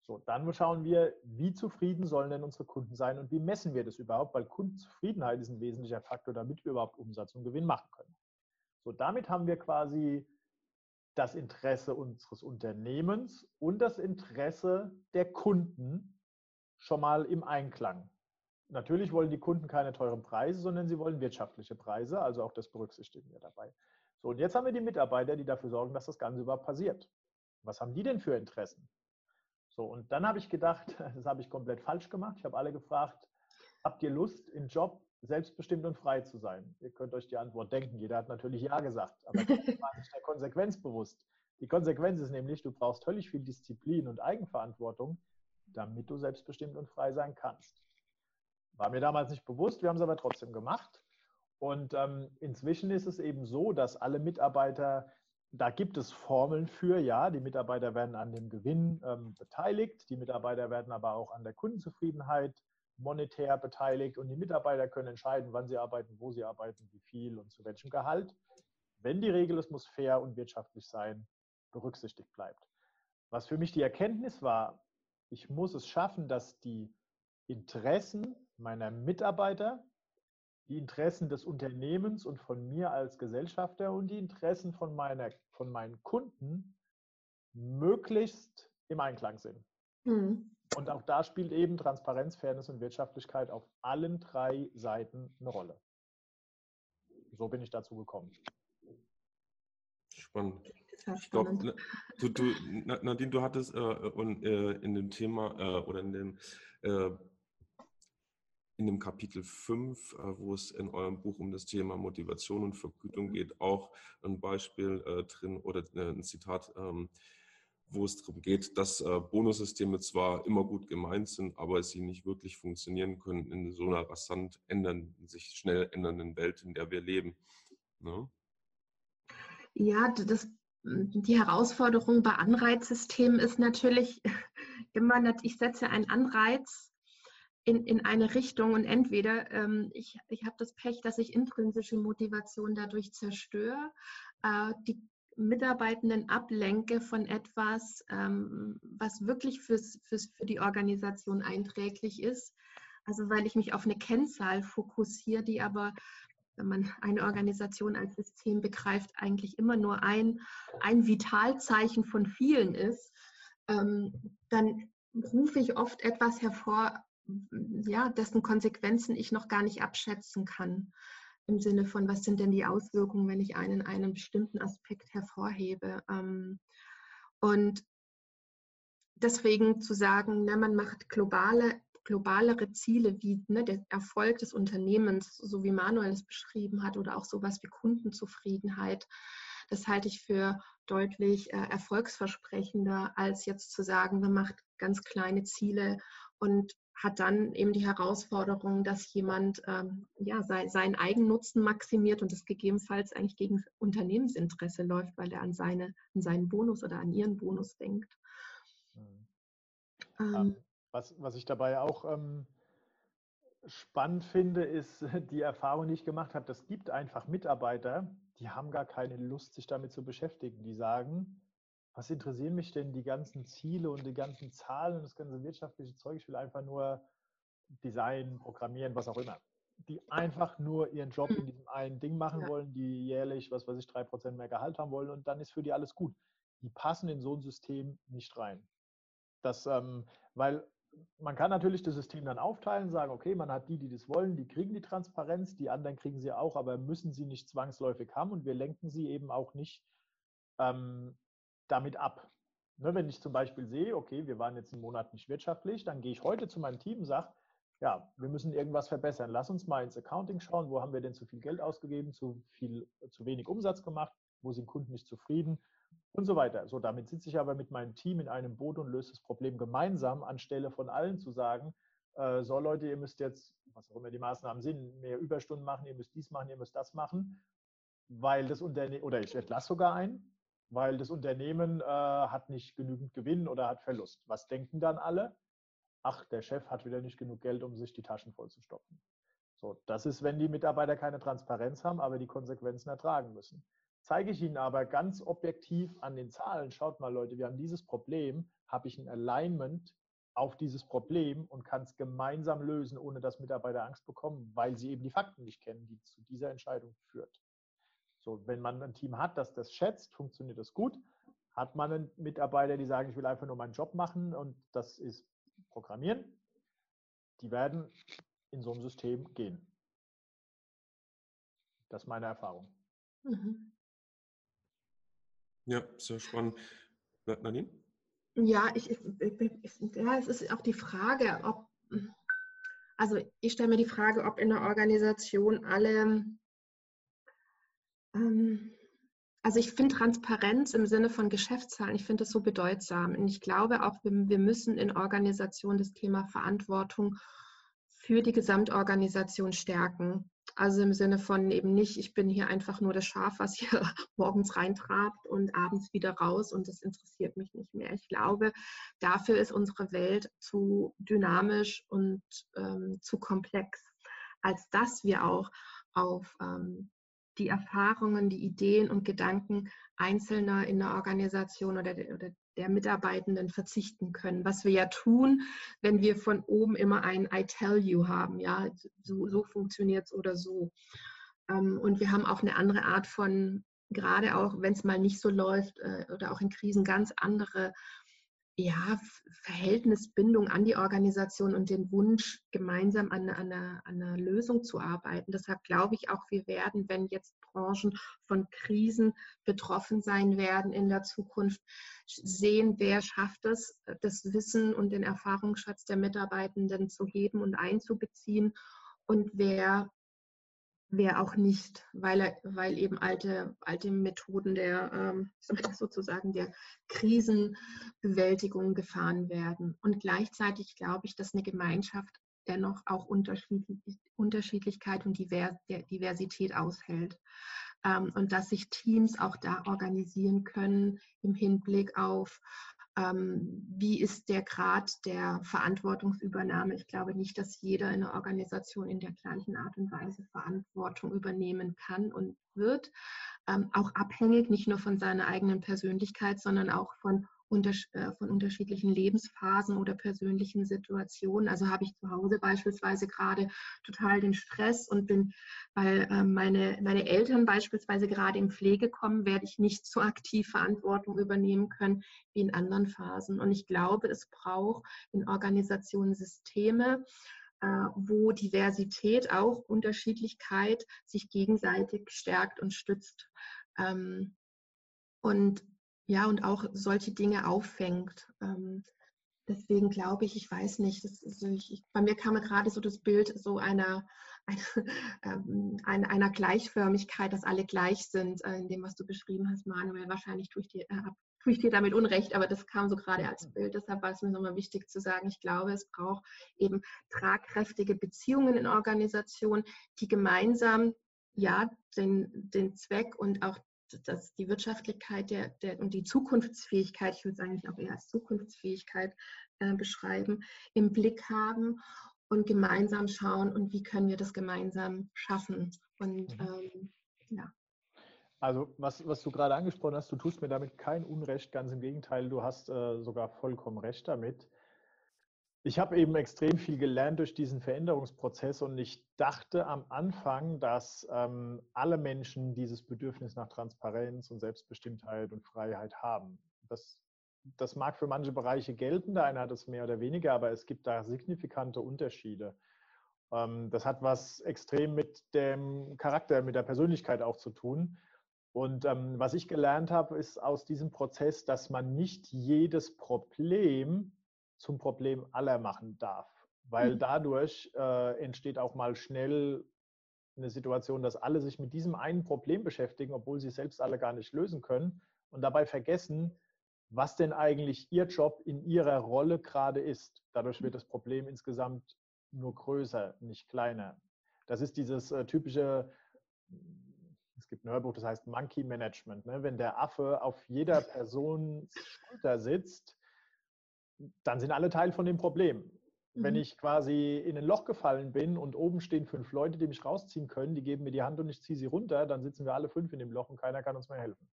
So, dann schauen wir, wie zufrieden sollen denn unsere Kunden sein und wie messen wir das überhaupt, weil Kundenzufriedenheit ist ein wesentlicher Faktor, damit wir überhaupt Umsatz und Gewinn machen können. So, damit haben wir quasi das Interesse unseres Unternehmens und das Interesse der Kunden schon mal im Einklang. Natürlich wollen die Kunden keine teuren Preise, sondern sie wollen wirtschaftliche Preise. Also auch das berücksichtigen wir dabei. So, und jetzt haben wir die Mitarbeiter, die dafür sorgen, dass das Ganze überhaupt passiert. Was haben die denn für Interessen? So, und dann habe ich gedacht, das habe ich komplett falsch gemacht. Ich habe alle gefragt, habt ihr Lust, im Job selbstbestimmt und frei zu sein? Ihr könnt euch die Antwort denken. Jeder hat natürlich Ja gesagt, aber war nicht der Konsequenz bewusst. Die Konsequenz ist nämlich, du brauchst höllisch viel Disziplin und Eigenverantwortung, damit du selbstbestimmt und frei sein kannst. War mir damals nicht bewusst, wir haben es aber trotzdem gemacht. Und ähm, inzwischen ist es eben so, dass alle Mitarbeiter, da gibt es Formeln für, ja, die Mitarbeiter werden an dem Gewinn ähm, beteiligt, die Mitarbeiter werden aber auch an der Kundenzufriedenheit monetär beteiligt und die Mitarbeiter können entscheiden, wann sie arbeiten, wo sie arbeiten, wie viel und zu welchem Gehalt. Wenn die Regel, es muss fair und wirtschaftlich sein, berücksichtigt bleibt. Was für mich die Erkenntnis war, ich muss es schaffen, dass die Interessen meiner Mitarbeiter, die Interessen des Unternehmens und von mir als Gesellschafter und die Interessen von, meiner, von meinen Kunden möglichst im Einklang sind. Mhm. Und auch da spielt eben Transparenz, Fairness und Wirtschaftlichkeit auf allen drei Seiten eine Rolle. So bin ich dazu gekommen. Spannend. Ich glaube, du, du, Nadine, du hattest äh, und, äh, in dem Thema äh, oder in dem, äh, in dem Kapitel 5, äh, wo es in eurem Buch um das Thema Motivation und Vergütung geht, auch ein Beispiel äh, drin oder ein Zitat ähm, wo es darum geht, dass äh, Bonussysteme zwar immer gut gemeint sind, aber sie nicht wirklich funktionieren können in so einer rasant ändern, sich schnell ändernden Welt, in der wir leben. Ne? Ja, das, die Herausforderung bei Anreizsystemen ist natürlich immer, ich setze einen Anreiz in, in eine Richtung und entweder ähm, ich, ich habe das Pech, dass ich intrinsische Motivation dadurch zerstöre, äh, die Mitarbeitenden ablenke von etwas, ähm, was wirklich fürs, fürs, für die Organisation einträglich ist. Also weil ich mich auf eine Kennzahl fokussiere, die aber, wenn man eine Organisation als System begreift, eigentlich immer nur ein, ein Vitalzeichen von vielen ist, ähm, dann rufe ich oft etwas hervor, ja, dessen Konsequenzen ich noch gar nicht abschätzen kann im Sinne von, was sind denn die Auswirkungen, wenn ich einen, einen bestimmten Aspekt hervorhebe. Ähm, und deswegen zu sagen, ne, man macht globale, globalere Ziele wie ne, der Erfolg des Unternehmens, so wie Manuel es beschrieben hat, oder auch sowas wie Kundenzufriedenheit, das halte ich für deutlich äh, erfolgsversprechender, als jetzt zu sagen, man macht ganz kleine Ziele und hat dann eben die Herausforderung, dass jemand ähm, ja, sein, seinen Eigennutzen maximiert und das gegebenenfalls eigentlich gegen Unternehmensinteresse läuft, weil er an, seine, an seinen Bonus oder an ihren Bonus denkt. Mhm. Ähm, was, was ich dabei auch ähm, spannend finde, ist die Erfahrung, die ich gemacht habe. Das gibt einfach Mitarbeiter, die haben gar keine Lust, sich damit zu beschäftigen. Die sagen, was interessieren mich denn die ganzen Ziele und die ganzen Zahlen und das ganze wirtschaftliche Zeug? Ich will einfach nur Design, Programmieren, was auch immer. Die einfach nur ihren Job in diesem einen Ding machen ja. wollen, die jährlich, was weiß ich, drei Prozent mehr Gehalt haben wollen und dann ist für die alles gut. Die passen in so ein System nicht rein. Das, ähm, weil man kann natürlich das System dann aufteilen, sagen, okay, man hat die, die das wollen, die kriegen die Transparenz, die anderen kriegen sie auch, aber müssen sie nicht zwangsläufig haben und wir lenken sie eben auch nicht ähm, damit ab. Ne, wenn ich zum Beispiel sehe, okay, wir waren jetzt einen Monat nicht wirtschaftlich, dann gehe ich heute zu meinem Team und sage, ja, wir müssen irgendwas verbessern. Lass uns mal ins Accounting schauen, wo haben wir denn zu viel Geld ausgegeben, zu viel, zu wenig Umsatz gemacht, wo sind Kunden nicht zufrieden und so weiter. So, damit sitze ich aber mit meinem Team in einem Boot und löse das Problem gemeinsam, anstelle von allen zu sagen, äh, so Leute, ihr müsst jetzt, was auch immer die Maßnahmen sind, mehr Überstunden machen, ihr müsst dies machen, ihr müsst das machen, weil das Unternehmen, oder ich entlasse sogar ein, weil das Unternehmen äh, hat nicht genügend Gewinn oder hat Verlust. Was denken dann alle? Ach, der Chef hat wieder nicht genug Geld, um sich die Taschen voll zu stopfen. So, das ist, wenn die Mitarbeiter keine Transparenz haben, aber die Konsequenzen ertragen müssen. Zeige ich Ihnen aber ganz objektiv an den Zahlen, schaut mal Leute, wir haben dieses Problem, habe ich ein Alignment auf dieses Problem und kann es gemeinsam lösen, ohne dass Mitarbeiter Angst bekommen, weil sie eben die Fakten nicht kennen, die zu dieser Entscheidung führt. So, wenn man ein Team hat, das das schätzt, funktioniert das gut. Hat man einen Mitarbeiter, die sagen, ich will einfach nur meinen Job machen und das ist Programmieren, die werden in so einem System gehen. Das ist meine Erfahrung. Mhm. Ja, sehr spannend. Nadine? Ja, ich, ich, ich, ja, es ist auch die Frage, ob Also ich stelle mir die Frage, ob in der Organisation alle, also ich finde Transparenz im Sinne von Geschäftszahlen, ich finde das so bedeutsam. Und ich glaube auch, wir, müssen in Organisationen das Thema Verantwortung für die Gesamtorganisation stärken. Also im Sinne von eben nicht, ich bin hier einfach nur das Schaf, was hier morgens reintrabt und abends wieder raus und das interessiert mich nicht mehr. Ich glaube, dafür ist unsere Welt zu dynamisch und ähm, zu komplex, als dass wir auch auf ähm, die Erfahrungen, die Ideen und Gedanken Einzelner in der Organisation oder, der, oder der Mitarbeitenden verzichten können. Was wir ja tun, wenn wir von oben immer ein I tell you haben, ja, so, so funktioniert es oder so. Ähm, und wir haben auch eine andere Art von, gerade auch wenn es mal nicht so läuft äh, oder auch in Krisen, ganz andere ja, Verhältnisbindung an die Organisation und den Wunsch, gemeinsam an, an, einer, an einer Lösung zu arbeiten. Deshalb glaube ich auch, wir werden, wenn jetzt Branchen von Krisen betroffen sein werden in der Zukunft, sehen, wer schafft es, das Wissen und den Erfahrungsschatz der Mitarbeitenden zu heben und einzubeziehen und wer wer auch nicht, weil, er, weil eben alte, alte Methoden der, ähm, sozusagen der Krisenbewältigung gefahren werden. Und gleichzeitig glaube ich, dass eine Gemeinschaft dennoch auch Unterschiedlichkeit und Diversität aushält. Ähm, und dass sich Teams auch da organisieren können im Hinblick auf ähm, wie ist der Grad der Verantwortungsübernahme? Ich glaube nicht, dass jeder in der Organisation in der gleichen Art und Weise Verantwortung übernehmen kann und wird. Ähm, auch abhängig nicht nur von seiner eigenen Persönlichkeit, sondern auch von von unterschiedlichen Lebensphasen oder persönlichen Situationen. Also habe ich zu Hause beispielsweise gerade total den Stress und bin, weil ähm, meine, meine Eltern beispielsweise gerade in Pflege kommen, werde ich nicht so aktiv Verantwortung übernehmen können wie in anderen Phasen. Und ich glaube, es braucht in Organisationen Systeme, äh, wo Diversität, auch Unterschiedlichkeit sich gegenseitig stärkt und stützt. Ähm, und ja, und auch solche Dinge auffängt. Ähm, deswegen glaube ich, ich weiß nicht, so ich, bei mir kam gerade so das Bild so einer, einer, einer, einer Gleichförmigkeit, dass alle gleich sind, äh, in dem, was du beschrieben hast, Manuel. Wahrscheinlich tue ich dir, äh, tue ich dir damit Unrecht, aber das kam so gerade als Bild. Deshalb war es mir nochmal wichtig zu sagen, ich glaube, es braucht eben tragkräftige Beziehungen in Organisationen, die gemeinsam ja, den, den Zweck und auch dass die Wirtschaftlichkeit der, der, und die Zukunftsfähigkeit, ich würde es eigentlich auch eher als Zukunftsfähigkeit äh, beschreiben, im Blick haben und gemeinsam schauen und wie können wir das gemeinsam schaffen. Und mhm. ähm, ja. Also was, was du gerade angesprochen hast, du tust mir damit kein Unrecht, ganz im Gegenteil, du hast äh, sogar vollkommen recht damit. Ich habe eben extrem viel gelernt durch diesen Veränderungsprozess und ich dachte am Anfang, dass ähm, alle Menschen dieses Bedürfnis nach Transparenz und Selbstbestimmtheit und Freiheit haben. Das, das mag für manche Bereiche gelten, der eine hat es mehr oder weniger, aber es gibt da signifikante Unterschiede. Ähm, das hat was extrem mit dem Charakter, mit der Persönlichkeit auch zu tun. Und ähm, was ich gelernt habe, ist aus diesem Prozess, dass man nicht jedes Problem zum Problem aller machen darf. Weil mhm. dadurch äh, entsteht auch mal schnell eine Situation, dass alle sich mit diesem einen Problem beschäftigen, obwohl sie selbst alle gar nicht lösen können und dabei vergessen, was denn eigentlich ihr Job in ihrer Rolle gerade ist. Dadurch wird mhm. das Problem insgesamt nur größer, nicht kleiner. Das ist dieses äh, typische, es gibt ein Hörbuch, das heißt Monkey Management. Ne? Wenn der Affe auf jeder Person Schulter sitzt, dann sind alle Teil von dem Problem. Mhm. Wenn ich quasi in ein Loch gefallen bin und oben stehen fünf Leute, die mich rausziehen können, die geben mir die Hand und ich ziehe sie runter, dann sitzen wir alle fünf in dem Loch und keiner kann uns mehr helfen.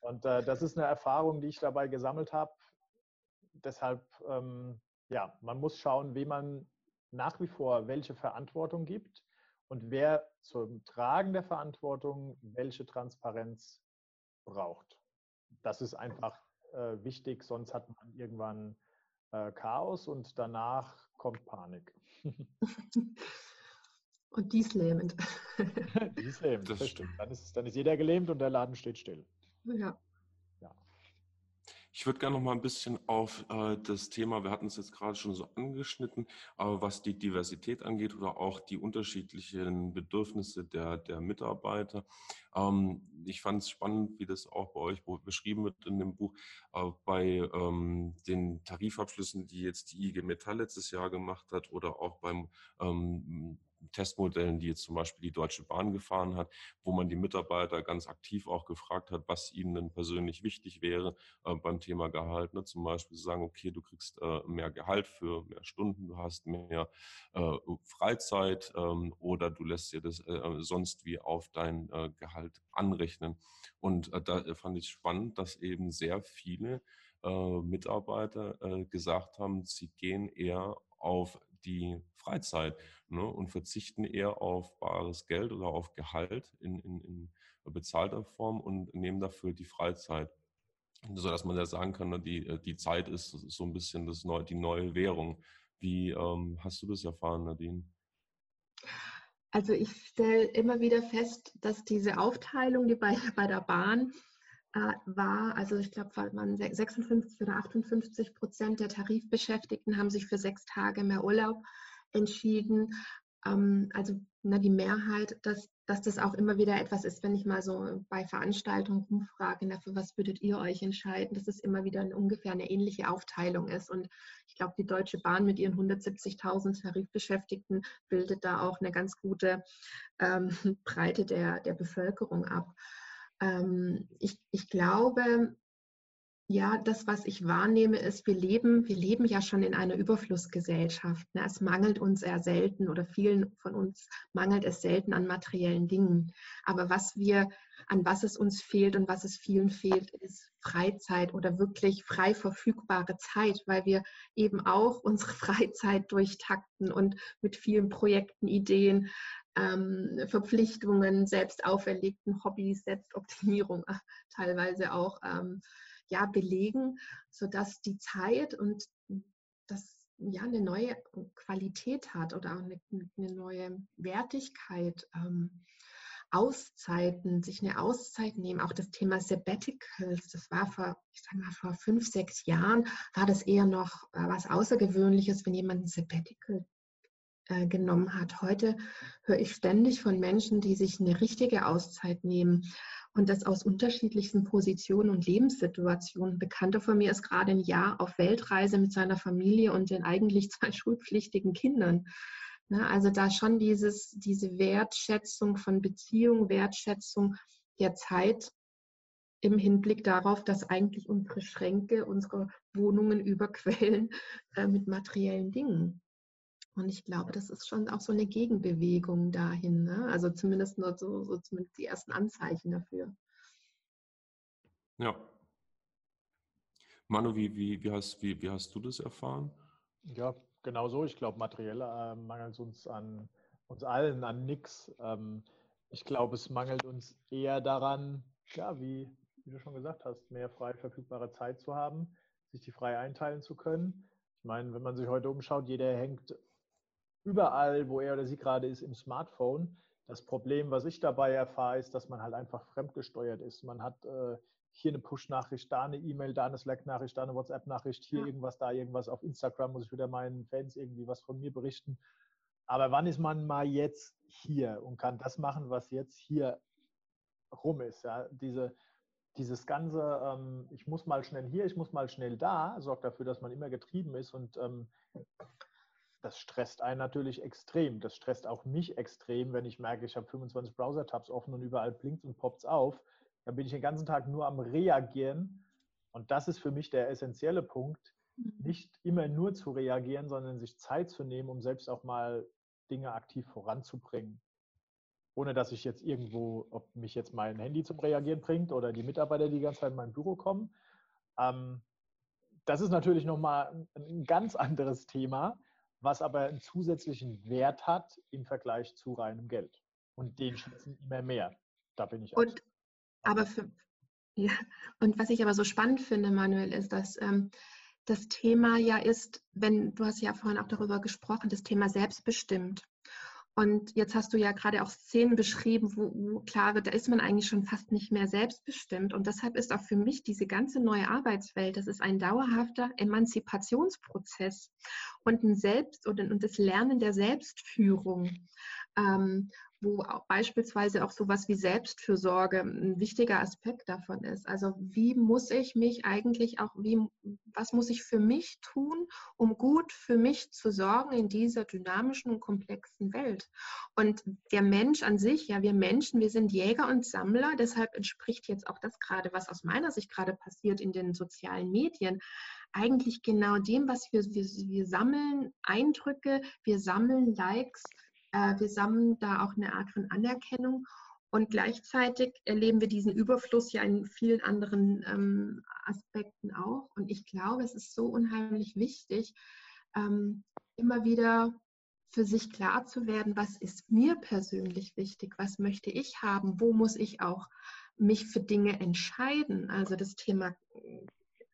Und äh, das ist eine Erfahrung, die ich dabei gesammelt habe. Deshalb, ähm, ja, man muss schauen, wem man nach wie vor welche Verantwortung gibt und wer zum Tragen der Verantwortung welche Transparenz braucht. Das ist einfach äh, wichtig, sonst hat man irgendwann äh, Chaos und danach kommt Panik. und die ist lähmend. die ist lähmend, das, das stimmt. Dann ist, dann ist jeder gelähmt und der Laden steht still. Ja. Ich würde gerne noch mal ein bisschen auf äh, das Thema, wir hatten es jetzt gerade schon so angeschnitten, aber was die Diversität angeht oder auch die unterschiedlichen Bedürfnisse der, der Mitarbeiter. Ähm, ich fand es spannend, wie das auch bei euch beschrieben wird in dem Buch, äh, bei ähm, den Tarifabschlüssen, die jetzt die IG Metall letztes Jahr gemacht hat oder auch beim ähm, Testmodellen, die jetzt zum Beispiel die Deutsche Bahn gefahren hat, wo man die Mitarbeiter ganz aktiv auch gefragt hat, was ihnen denn persönlich wichtig wäre äh, beim Thema Gehalt. Ne? Zum Beispiel zu sagen, okay, du kriegst äh, mehr Gehalt für mehr Stunden, du hast mehr äh, Freizeit ähm, oder du lässt dir das äh, sonst wie auf dein äh, Gehalt anrechnen. Und äh, da fand ich spannend, dass eben sehr viele Mitarbeiter gesagt haben, sie gehen eher auf die Freizeit ne, und verzichten eher auf bares Geld oder auf Gehalt in, in, in bezahlter Form und nehmen dafür die Freizeit. So dass man ja sagen kann, ne, die, äh, die Zeit ist so ein bisschen das neu, die neue Währung. Wie ähm, hast du das erfahren, Nadine? Also ich stelle immer wieder fest, dass diese Aufteilung, die bei, bei der Bahn äh, war, also ich glaube, 56 oder 58 Prozent der Tarifbeschäftigten haben sich für sechs Tage mehr Urlaub entschieden. Ähm, also na, die Mehrheit, dass, dass das auch immer wieder etwas ist, wenn ich mal so bei Veranstaltungen rumfrage, na, für was würdet ihr euch entscheiden, dass es immer wieder eine, ungefähr eine ähnliche Aufteilung ist. Und ich glaube, die Deutsche Bahn mit ihren 170.000 Tarifbeschäftigten bildet da auch eine ganz gute ähm, Breite der, der Bevölkerung ab ähm, ich, ich glaube, ja, das, was ich wahrnehme, ist, wir leben, wir leben ja schon in einer Überflussgesellschaft. Ne? Es mangelt uns eher selten oder vielen von uns mangelt es selten an materiellen Dingen. Aber was wir, an was es uns fehlt und was es vielen fehlt, ist Freizeit oder wirklich frei verfügbare Zeit, weil wir eben auch unsere Freizeit durchtakten und mit vielen Projekten, Ideen ähm, Verpflichtungen, selbst auferlegten Hobbys, Selbstoptimierung äh, teilweise auch ähm, ja, belegen, sodass die Zeit und das ja eine neue Qualität hat oder auch eine, eine neue Wertigkeit. Ähm, Auszeiten, sich eine Auszeit nehmen, auch das Thema Sabbaticals, das war vor, ich sag mal, vor fünf, sechs Jahren, war das eher noch äh, was Außergewöhnliches, wenn jemand ein Sabbatical äh, genommen hat. Heute höre ich ständig von Menschen, die sich eine richtige Auszeit nehmen und das aus unterschiedlichsten Positionen und Lebenssituationen. Ein Bekannter von mir ist gerade ein Jahr auf Weltreise mit seiner Familie und den eigentlich zwei schulpflichtigen Kindern. Ne, also da schon dieses, diese Wertschätzung von Beziehung, Wertschätzung der Zeit im Hinblick darauf, dass eigentlich unsere Schränke, unsere Wohnungen überquellen äh, mit materiellen Dingen. Und ich glaube, das ist schon auch so eine Gegenbewegung dahin. Ne? Also zumindest nur so, so zumindest die ersten Anzeichen dafür. Ja. Manu, wie, wie, wie, hast, wie, wie hast du das erfahren? Ja, genau so. Ich glaube, materiell äh, mangelt es uns an uns allen an nichts. Ähm, ich glaube, es mangelt uns eher daran, ja, wie, wie du schon gesagt hast, mehr frei verfügbare Zeit zu haben, sich die frei einteilen zu können. Ich meine, wenn man sich heute umschaut, jeder hängt überall, wo er oder sie gerade ist, im Smartphone. Das Problem, was ich dabei erfahre, ist, dass man halt einfach fremdgesteuert ist. Man hat äh, hier eine Push-Nachricht, da eine E-Mail, da eine Slack-Nachricht, da eine WhatsApp-Nachricht, hier ja. irgendwas, da irgendwas. Auf Instagram muss ich wieder meinen Fans irgendwie was von mir berichten. Aber wann ist man mal jetzt hier und kann das machen, was jetzt hier rum ist? Ja? Diese, dieses ganze, ähm, ich muss mal schnell hier, ich muss mal schnell da, sorgt dafür, dass man immer getrieben ist und ähm, das stresst einen natürlich extrem. Das stresst auch mich extrem, wenn ich merke, ich habe 25 Browser-Tabs offen und überall blinkt und poppt es auf. Dann bin ich den ganzen Tag nur am Reagieren. Und das ist für mich der essentielle Punkt, mhm. nicht immer nur zu reagieren, sondern sich Zeit zu nehmen, um selbst auch mal Dinge aktiv voranzubringen. Ohne dass ich jetzt irgendwo, ob mich jetzt mein Handy zum Reagieren bringt oder die Mitarbeiter, die die ganze Zeit in mein Büro kommen. Ähm, das ist natürlich nochmal ein ganz anderes Thema was aber einen zusätzlichen Wert hat im Vergleich zu reinem Geld. Und den schätzen immer mehr. Da bin ich und, aber für, ja, und was ich aber so spannend finde, Manuel, ist, dass ähm, das Thema ja ist, wenn, du hast ja vorhin auch darüber gesprochen, das Thema selbstbestimmt. Und jetzt hast du ja gerade auch Szenen beschrieben, wo, wo, klar wird, da ist man eigentlich schon fast nicht mehr selbstbestimmt. Und deshalb ist auch für mich diese ganze neue Arbeitswelt, das ist ein dauerhafter Emanzipationsprozess und ein Selbst- und, und das Lernen der Selbstführung. Ähm, wo auch beispielsweise auch sowas wie Selbstfürsorge ein wichtiger Aspekt davon ist. Also wie muss ich mich eigentlich auch, wie, was muss ich für mich tun, um gut für mich zu sorgen in dieser dynamischen und komplexen Welt? Und der Mensch an sich, ja, wir Menschen, wir sind Jäger und Sammler, deshalb entspricht jetzt auch das gerade, was aus meiner Sicht gerade passiert in den sozialen Medien, eigentlich genau dem, was wir, wir, wir sammeln Eindrücke, wir sammeln Likes, äh, wir sammeln da auch eine Art von Anerkennung und gleichzeitig erleben wir diesen Überfluss ja in vielen anderen ähm, Aspekten auch. Und ich glaube, es ist so unheimlich wichtig, ähm, immer wieder für sich klar zu werden, was ist mir persönlich wichtig, was möchte ich haben, wo muss ich auch mich für Dinge entscheiden. Also das Thema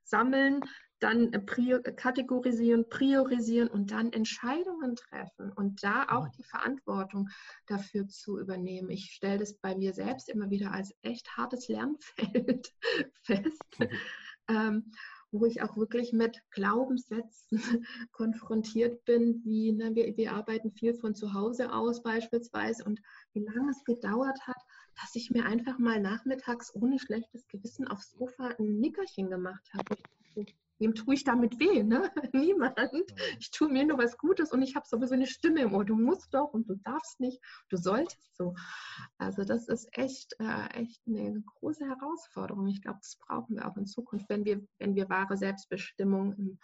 Sammeln, dann äh, prior äh, kategorisieren, priorisieren und dann Entscheidungen treffen und da auch die Verantwortung dafür zu übernehmen. Ich stelle das bei mir selbst immer wieder als echt hartes Lernfeld fest, ähm, wo ich auch wirklich mit Glaubenssätzen konfrontiert bin, wie ne, wir, wir arbeiten viel von zu Hause aus beispielsweise und wie lange es gedauert hat, dass ich mir einfach mal nachmittags ohne schlechtes Gewissen aufs Sofa ein Nickerchen gemacht habe. Wem tue ich damit weh? Ne? Niemand. Ich tue mir nur was Gutes und ich habe sowieso eine Stimme im Ohr. Du musst doch und du darfst nicht, du solltest so. Also das ist echt, äh, echt eine große Herausforderung. Ich glaube, das brauchen wir auch in Zukunft, wenn wir, wenn wir wahre Selbstbestimmung im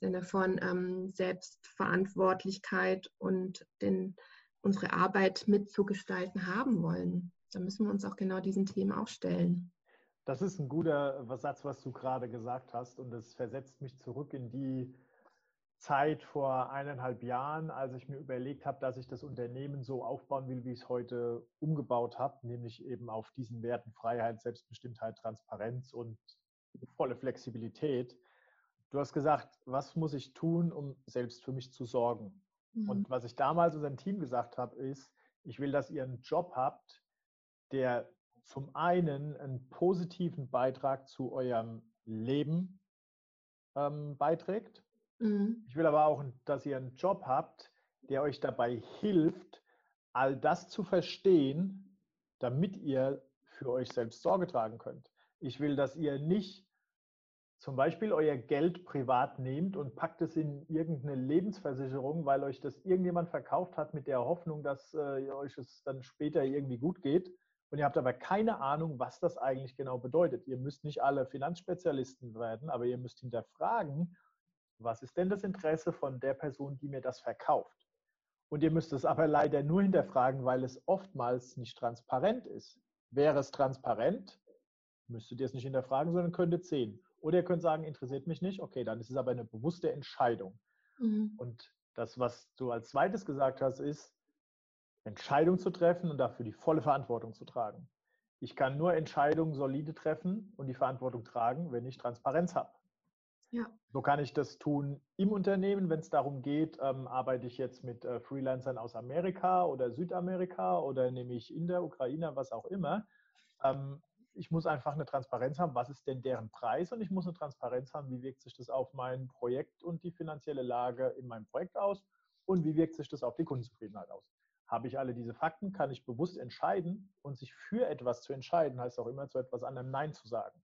Sinne von ähm, Selbstverantwortlichkeit und den, unsere Arbeit mitzugestalten haben wollen. Da müssen wir uns auch genau diesen Themen auch stellen. Das ist ein guter Satz, was du gerade gesagt hast. Und es versetzt mich zurück in die Zeit vor eineinhalb Jahren, als ich mir überlegt habe, dass ich das Unternehmen so aufbauen will, wie ich es heute umgebaut habe, nämlich eben auf diesen Werten Freiheit, Selbstbestimmtheit, Transparenz und volle Flexibilität. Du hast gesagt, was muss ich tun, um selbst für mich zu sorgen? Mhm. Und was ich damals unserem Team gesagt habe, ist, ich will, dass ihr einen Job habt, der zum einen einen positiven Beitrag zu eurem Leben ähm, beiträgt. Mhm. Ich will aber auch, dass ihr einen Job habt, der euch dabei hilft, all das zu verstehen, damit ihr für euch selbst Sorge tragen könnt. Ich will, dass ihr nicht zum Beispiel euer Geld privat nehmt und packt es in irgendeine Lebensversicherung, weil euch das irgendjemand verkauft hat mit der Hoffnung, dass äh, euch es dann später irgendwie gut geht und ihr habt aber keine Ahnung, was das eigentlich genau bedeutet. Ihr müsst nicht alle Finanzspezialisten werden, aber ihr müsst hinterfragen, was ist denn das Interesse von der Person, die mir das verkauft? Und ihr müsst es aber leider nur hinterfragen, weil es oftmals nicht transparent ist. Wäre es transparent, müsstet ihr es nicht hinterfragen, sondern könntet sehen. Oder ihr könnt sagen, interessiert mich nicht. Okay, dann ist es aber eine bewusste Entscheidung. Mhm. Und das, was du als zweites gesagt hast, ist, Entscheidungen zu treffen und dafür die volle Verantwortung zu tragen. Ich kann nur Entscheidungen solide treffen und die Verantwortung tragen, wenn ich Transparenz habe. Ja. So kann ich das tun im Unternehmen, wenn es darum geht, ähm, arbeite ich jetzt mit äh, Freelancern aus Amerika oder Südamerika oder nehme ich in der Ukraine, was auch immer. Ähm, ich muss einfach eine Transparenz haben, was ist denn deren Preis und ich muss eine Transparenz haben, wie wirkt sich das auf mein Projekt und die finanzielle Lage in meinem Projekt aus und wie wirkt sich das auf die Kundenzufriedenheit aus. Habe ich alle diese Fakten, kann ich bewusst entscheiden und sich für etwas zu entscheiden, heißt auch immer zu etwas anderem Nein zu sagen.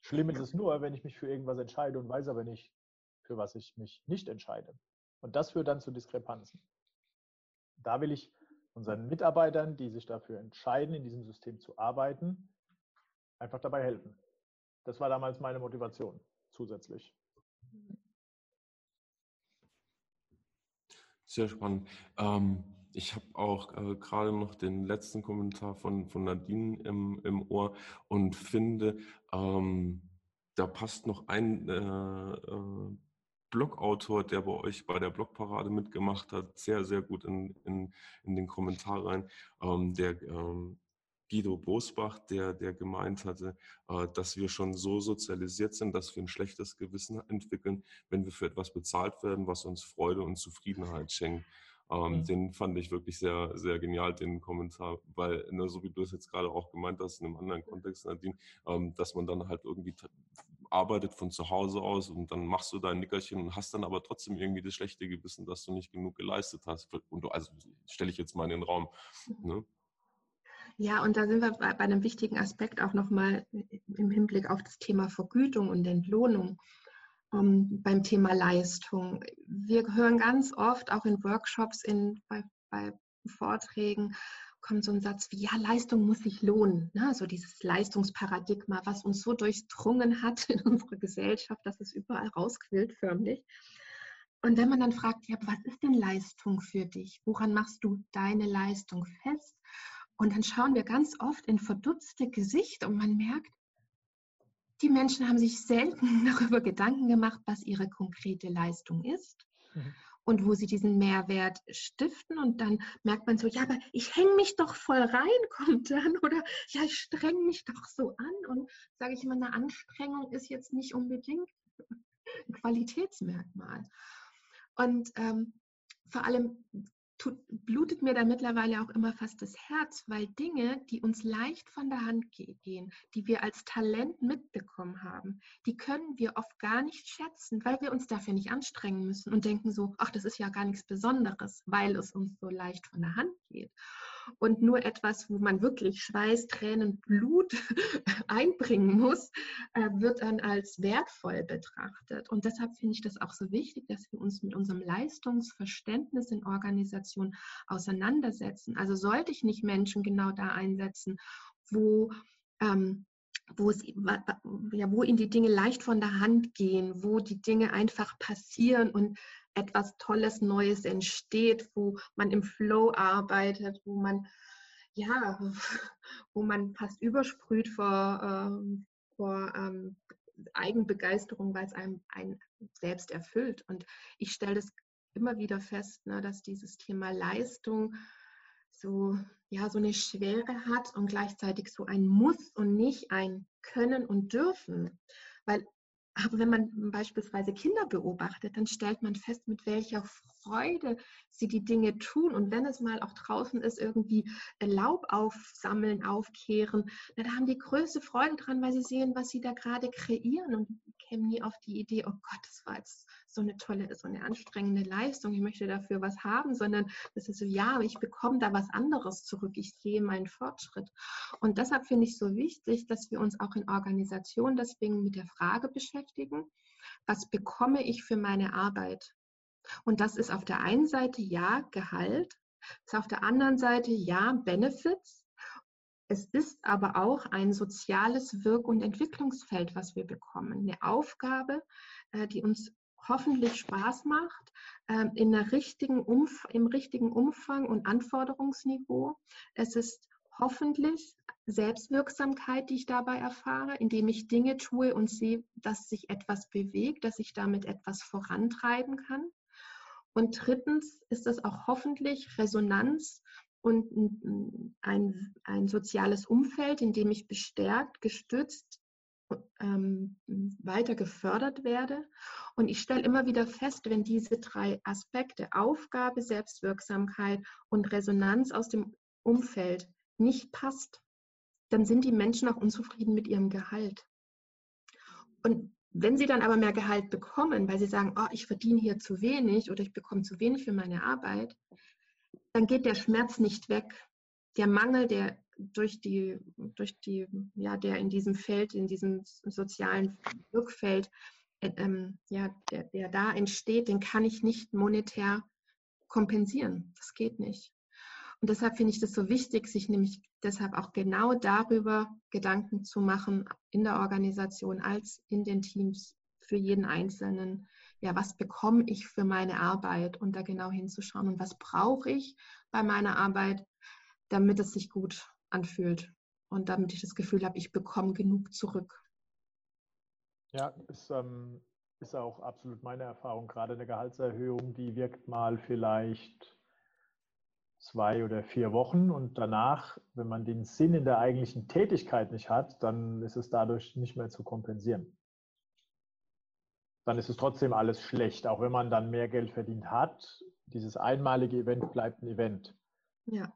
Schlimm ist es nur, wenn ich mich für irgendwas entscheide und weiß aber nicht, für was ich mich nicht entscheide. Und das führt dann zu Diskrepanzen. Da will ich unseren Mitarbeitern, die sich dafür entscheiden, in diesem System zu arbeiten, einfach dabei helfen. Das war damals meine Motivation zusätzlich. Sehr spannend. Ähm, ich habe auch äh, gerade noch den letzten Kommentar von, von Nadine im, im Ohr und finde, ähm, da passt noch ein äh, äh, Blogautor, der bei euch bei der Blogparade mitgemacht hat, sehr, sehr gut in, in, in den Kommentar rein. Ähm, der ähm, Guido Bosbach, der, der gemeint hatte, äh, dass wir schon so sozialisiert sind, dass wir ein schlechtes Gewissen entwickeln, wenn wir für etwas bezahlt werden, was uns Freude und Zufriedenheit schenkt. Ähm, mhm. Den fand ich wirklich sehr, sehr genial, den Kommentar, weil, ne, so wie du es jetzt gerade auch gemeint hast, in einem anderen Kontext, Nadine, ähm, dass man dann halt irgendwie arbeitet von zu Hause aus und dann machst du dein Nickerchen und hast dann aber trotzdem irgendwie das schlechte Gewissen, dass du nicht genug geleistet hast. Und du, also stelle ich jetzt mal in den Raum. Mhm. Ne? Ja, und da sind wir bei, bei einem wichtigen Aspekt auch nochmal im Hinblick auf das Thema Vergütung und Entlohnung ähm, beim Thema Leistung. Wir hören ganz oft auch in Workshops, in, bei, bei Vorträgen, kommt so ein Satz wie, ja, Leistung muss sich lohnen. Ne? So dieses Leistungsparadigma, was uns so durchdrungen hat in unserer Gesellschaft, dass es überall rausquillt förmlich. Und wenn man dann fragt, ja, was ist denn Leistung für dich? Woran machst du deine Leistung fest? Und dann schauen wir ganz oft in verdutzte Gesichter und man merkt, die Menschen haben sich selten darüber Gedanken gemacht, was ihre konkrete Leistung ist mhm. und wo sie diesen Mehrwert stiften. Und dann merkt man so, ja, aber ich hänge mich doch voll rein, kommt dann. Oder ja, ich strenge mich doch so an. Und sage ich immer, eine Anstrengung ist jetzt nicht unbedingt ein Qualitätsmerkmal. Und ähm, vor allem tut, blutet mir da mittlerweile auch immer fast das Herz, weil Dinge, die uns leicht von der Hand gehen, die wir als Talent mitbekommen haben, die können wir oft gar nicht schätzen, weil wir uns dafür nicht anstrengen müssen und denken so, ach, das ist ja gar nichts Besonderes, weil es uns so leicht von der Hand geht und nur etwas, wo man wirklich Schweiß, Tränen, Blut einbringen muss, äh, wird dann als wertvoll betrachtet. Und deshalb finde ich das auch so wichtig, dass wir uns mit unserem Leistungsverständnis in Organisation auseinandersetzen. Also sollte ich nicht Menschen genau da einsetzen, wo ähm, wo, es, ja, wo ihnen die Dinge leicht von der Hand gehen, wo die Dinge einfach passieren und etwas Tolles, Neues entsteht, wo man im Flow arbeitet, wo man ja, wo man fast übersprüht vor, ähm, vor ähm, Eigenbegeisterung, weil es einem, einen selbst erfüllt. Und ich stelle das immer wieder fest, ne, dass dieses Thema Leistung so, ja, so eine Schwere hat und gleichzeitig so ein Muss und nicht ein Können und Dürfen. Weil aber wenn man beispielsweise Kinder beobachtet, dann stellt man fest, mit welcher Freude sie die Dinge tun. Und wenn es mal auch draußen ist, irgendwie Laub aufsammeln, aufkehren, na, da haben die größte Freude dran, weil sie sehen, was sie da gerade kreieren und kämen nie auf die Idee, oh Gott, das war jetzt so eine tolle, so eine anstrengende Leistung, ich möchte dafür was haben, sondern das ist so, ja, ich bekomme da was anderes zurück, ich sehe meinen Fortschritt. Und deshalb finde ich so wichtig, dass wir uns auch in Organisationen deswegen mit der Frage beschäftigen, was bekomme ich für meine Arbeit? Und das ist auf der einen Seite ja Gehalt, ist auf der anderen Seite ja Benefits. Es ist aber auch ein soziales Wirk- und Entwicklungsfeld, was wir bekommen. Eine Aufgabe, äh, die uns hoffentlich Spaß macht, ähm, in der richtigen Umf im richtigen Umfang und Anforderungsniveau. Es ist hoffentlich Selbstwirksamkeit, die ich dabei erfahre, indem ich Dinge tue und sehe, dass sich etwas bewegt, dass ich damit etwas vorantreiben kann. Und drittens ist es auch hoffentlich Resonanz und ein, ein soziales Umfeld, in dem ich bestärkt, gestützt, ähm, weiter gefördert werde. Und ich stelle immer wieder fest, wenn diese drei Aspekte, Aufgabe, Selbstwirksamkeit und Resonanz aus dem Umfeld nicht passt, dann sind die Menschen auch unzufrieden mit ihrem Gehalt. Und wenn sie dann aber mehr Gehalt bekommen, weil sie sagen, oh, ich verdiene hier zu wenig oder ich bekomme zu wenig für meine Arbeit, dann geht der Schmerz nicht weg. Der Mangel, der durch die, durch die, ja, der in diesem Feld, in diesem sozialen Wirkfeld, äh, ähm, ja, der, der da entsteht, den kann ich nicht monetär kompensieren. Das geht nicht. Und deshalb finde ich das so wichtig, sich nämlich deshalb auch genau darüber Gedanken zu machen in der Organisation als in den Teams für jeden Einzelnen. Ja, was bekomme ich für meine Arbeit und da genau hinzuschauen und was brauche ich bei meiner Arbeit, damit es sich gut anfühlt und damit ich das Gefühl habe, ich bekomme genug zurück. Ja, ist, ähm, ist auch absolut meine Erfahrung. Gerade eine Gehaltserhöhung, die wirkt mal vielleicht zwei oder vier Wochen und danach, wenn man den Sinn in der eigentlichen Tätigkeit nicht hat, dann ist es dadurch nicht mehr zu kompensieren. Dann ist es trotzdem alles schlecht, auch wenn man dann mehr Geld verdient hat, dieses einmalige Event bleibt ein Event. Ja.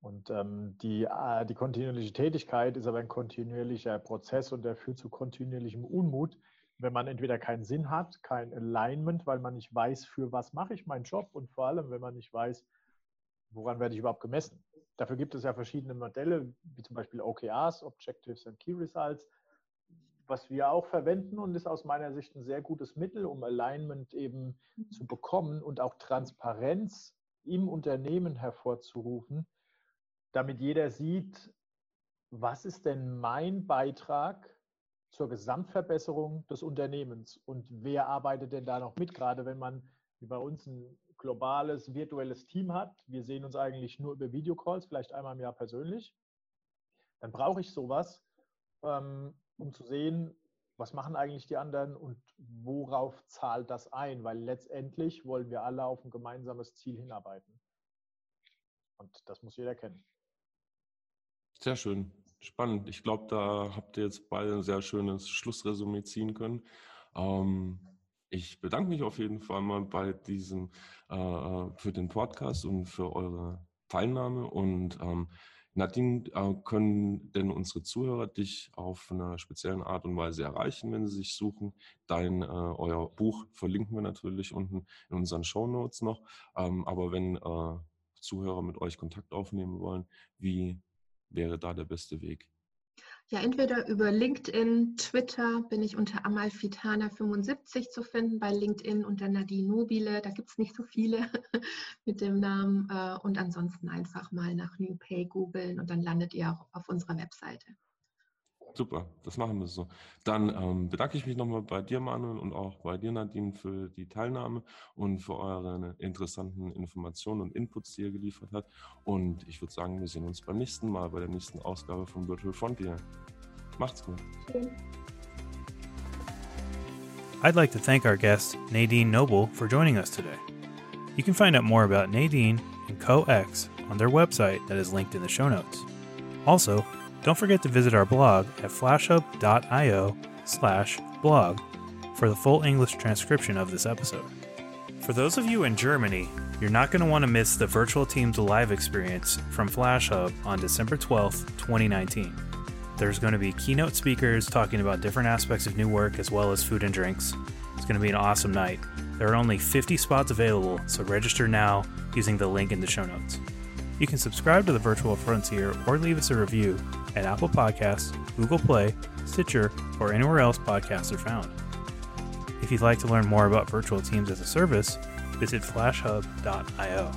Und ähm, die, äh, die kontinuierliche Tätigkeit ist aber ein kontinuierlicher Prozess und der führt zu kontinuierlichem Unmut, wenn man entweder keinen Sinn hat, kein Alignment, weil man nicht weiß, für was mache ich meinen Job und vor allem, wenn man nicht weiß, woran werde ich überhaupt gemessen. Dafür gibt es ja verschiedene Modelle, wie zum Beispiel OKRs, Objectives and Key Results, was wir auch verwenden und ist aus meiner Sicht ein sehr gutes Mittel, um Alignment eben zu bekommen und auch Transparenz im Unternehmen hervorzurufen, damit jeder sieht, was ist denn mein Beitrag zur Gesamtverbesserung des Unternehmens und wer arbeitet denn da noch mit, gerade wenn man wie bei uns ein globales virtuelles Team hat. Wir sehen uns eigentlich nur über Videocalls, vielleicht einmal im Jahr persönlich. Dann brauche ich sowas, ähm, um zu sehen, was machen eigentlich die anderen und worauf zahlt das ein, weil letztendlich wollen wir alle auf ein gemeinsames Ziel hinarbeiten. Und das muss jeder kennen. Sehr schön, spannend. Ich glaube, da habt ihr jetzt beide ein sehr schönes Schlussresümee ziehen können. Ähm, ich bedanke mich auf jeden Fall mal bei diesem äh, äh für den Podcast und für eure Teilnahme und ähm, Nadine, äh, können denn unsere Zuhörer dich auf einer speziellen Art und Weise erreichen, wenn sie sich suchen? Dein, äh, euer Buch verlinken wir natürlich unten in unseren Show Notes noch. Ähm, aber wenn äh, Zuhörer mit euch Kontakt aufnehmen wollen, wie wäre da der beste Weg? Ja, entweder über LinkedIn, Twitter bin ich unter Amalfitana75 zu finden, bei LinkedIn unter Nadine Nobile, da gibt es nicht so viele mit dem Namen. Äh, und ansonsten einfach mal nach New Pay googeln und dann landet ihr auch auf unserer Webseite. Super, das machen wir so. Dann ähm, bedanke ich mich nochmal bei dir, Manuel, und auch bei dir, Nadine, für die Teilnahme und für eure interessanten Informationen und Inputs, die ihr geliefert habt. Und ich würde sagen, wir sehen uns beim nächsten Mal, bei der nächsten Ausgabe von Virtual Frontier. Macht's gut. I'd like to thank our guest, Nadine Noble, for joining us today. You can find out more about Nadine and CoX on their website that is linked in the show notes. Also, don't forget to visit our blog at flashhub.io slash blog for the full English transcription of this episode. For those of you in Germany, you're not going to want to miss the Virtual Teams Live experience from FlashHub on December 12th, 2019. There's going to be keynote speakers talking about different aspects of new work as well as food and drinks. It's going to be an awesome night. There are only 50 spots available, so register now using the link in the show notes. You can subscribe to the Virtual Frontier or leave us a review at Apple Podcasts, Google Play, Stitcher, or anywhere else podcasts are found. If you'd like to learn more about virtual teams as a service, visit flashhub.io.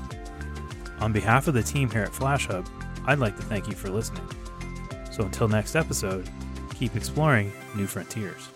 On behalf of the team here at FlashHub, I'd like to thank you for listening. So until next episode, keep exploring new frontiers.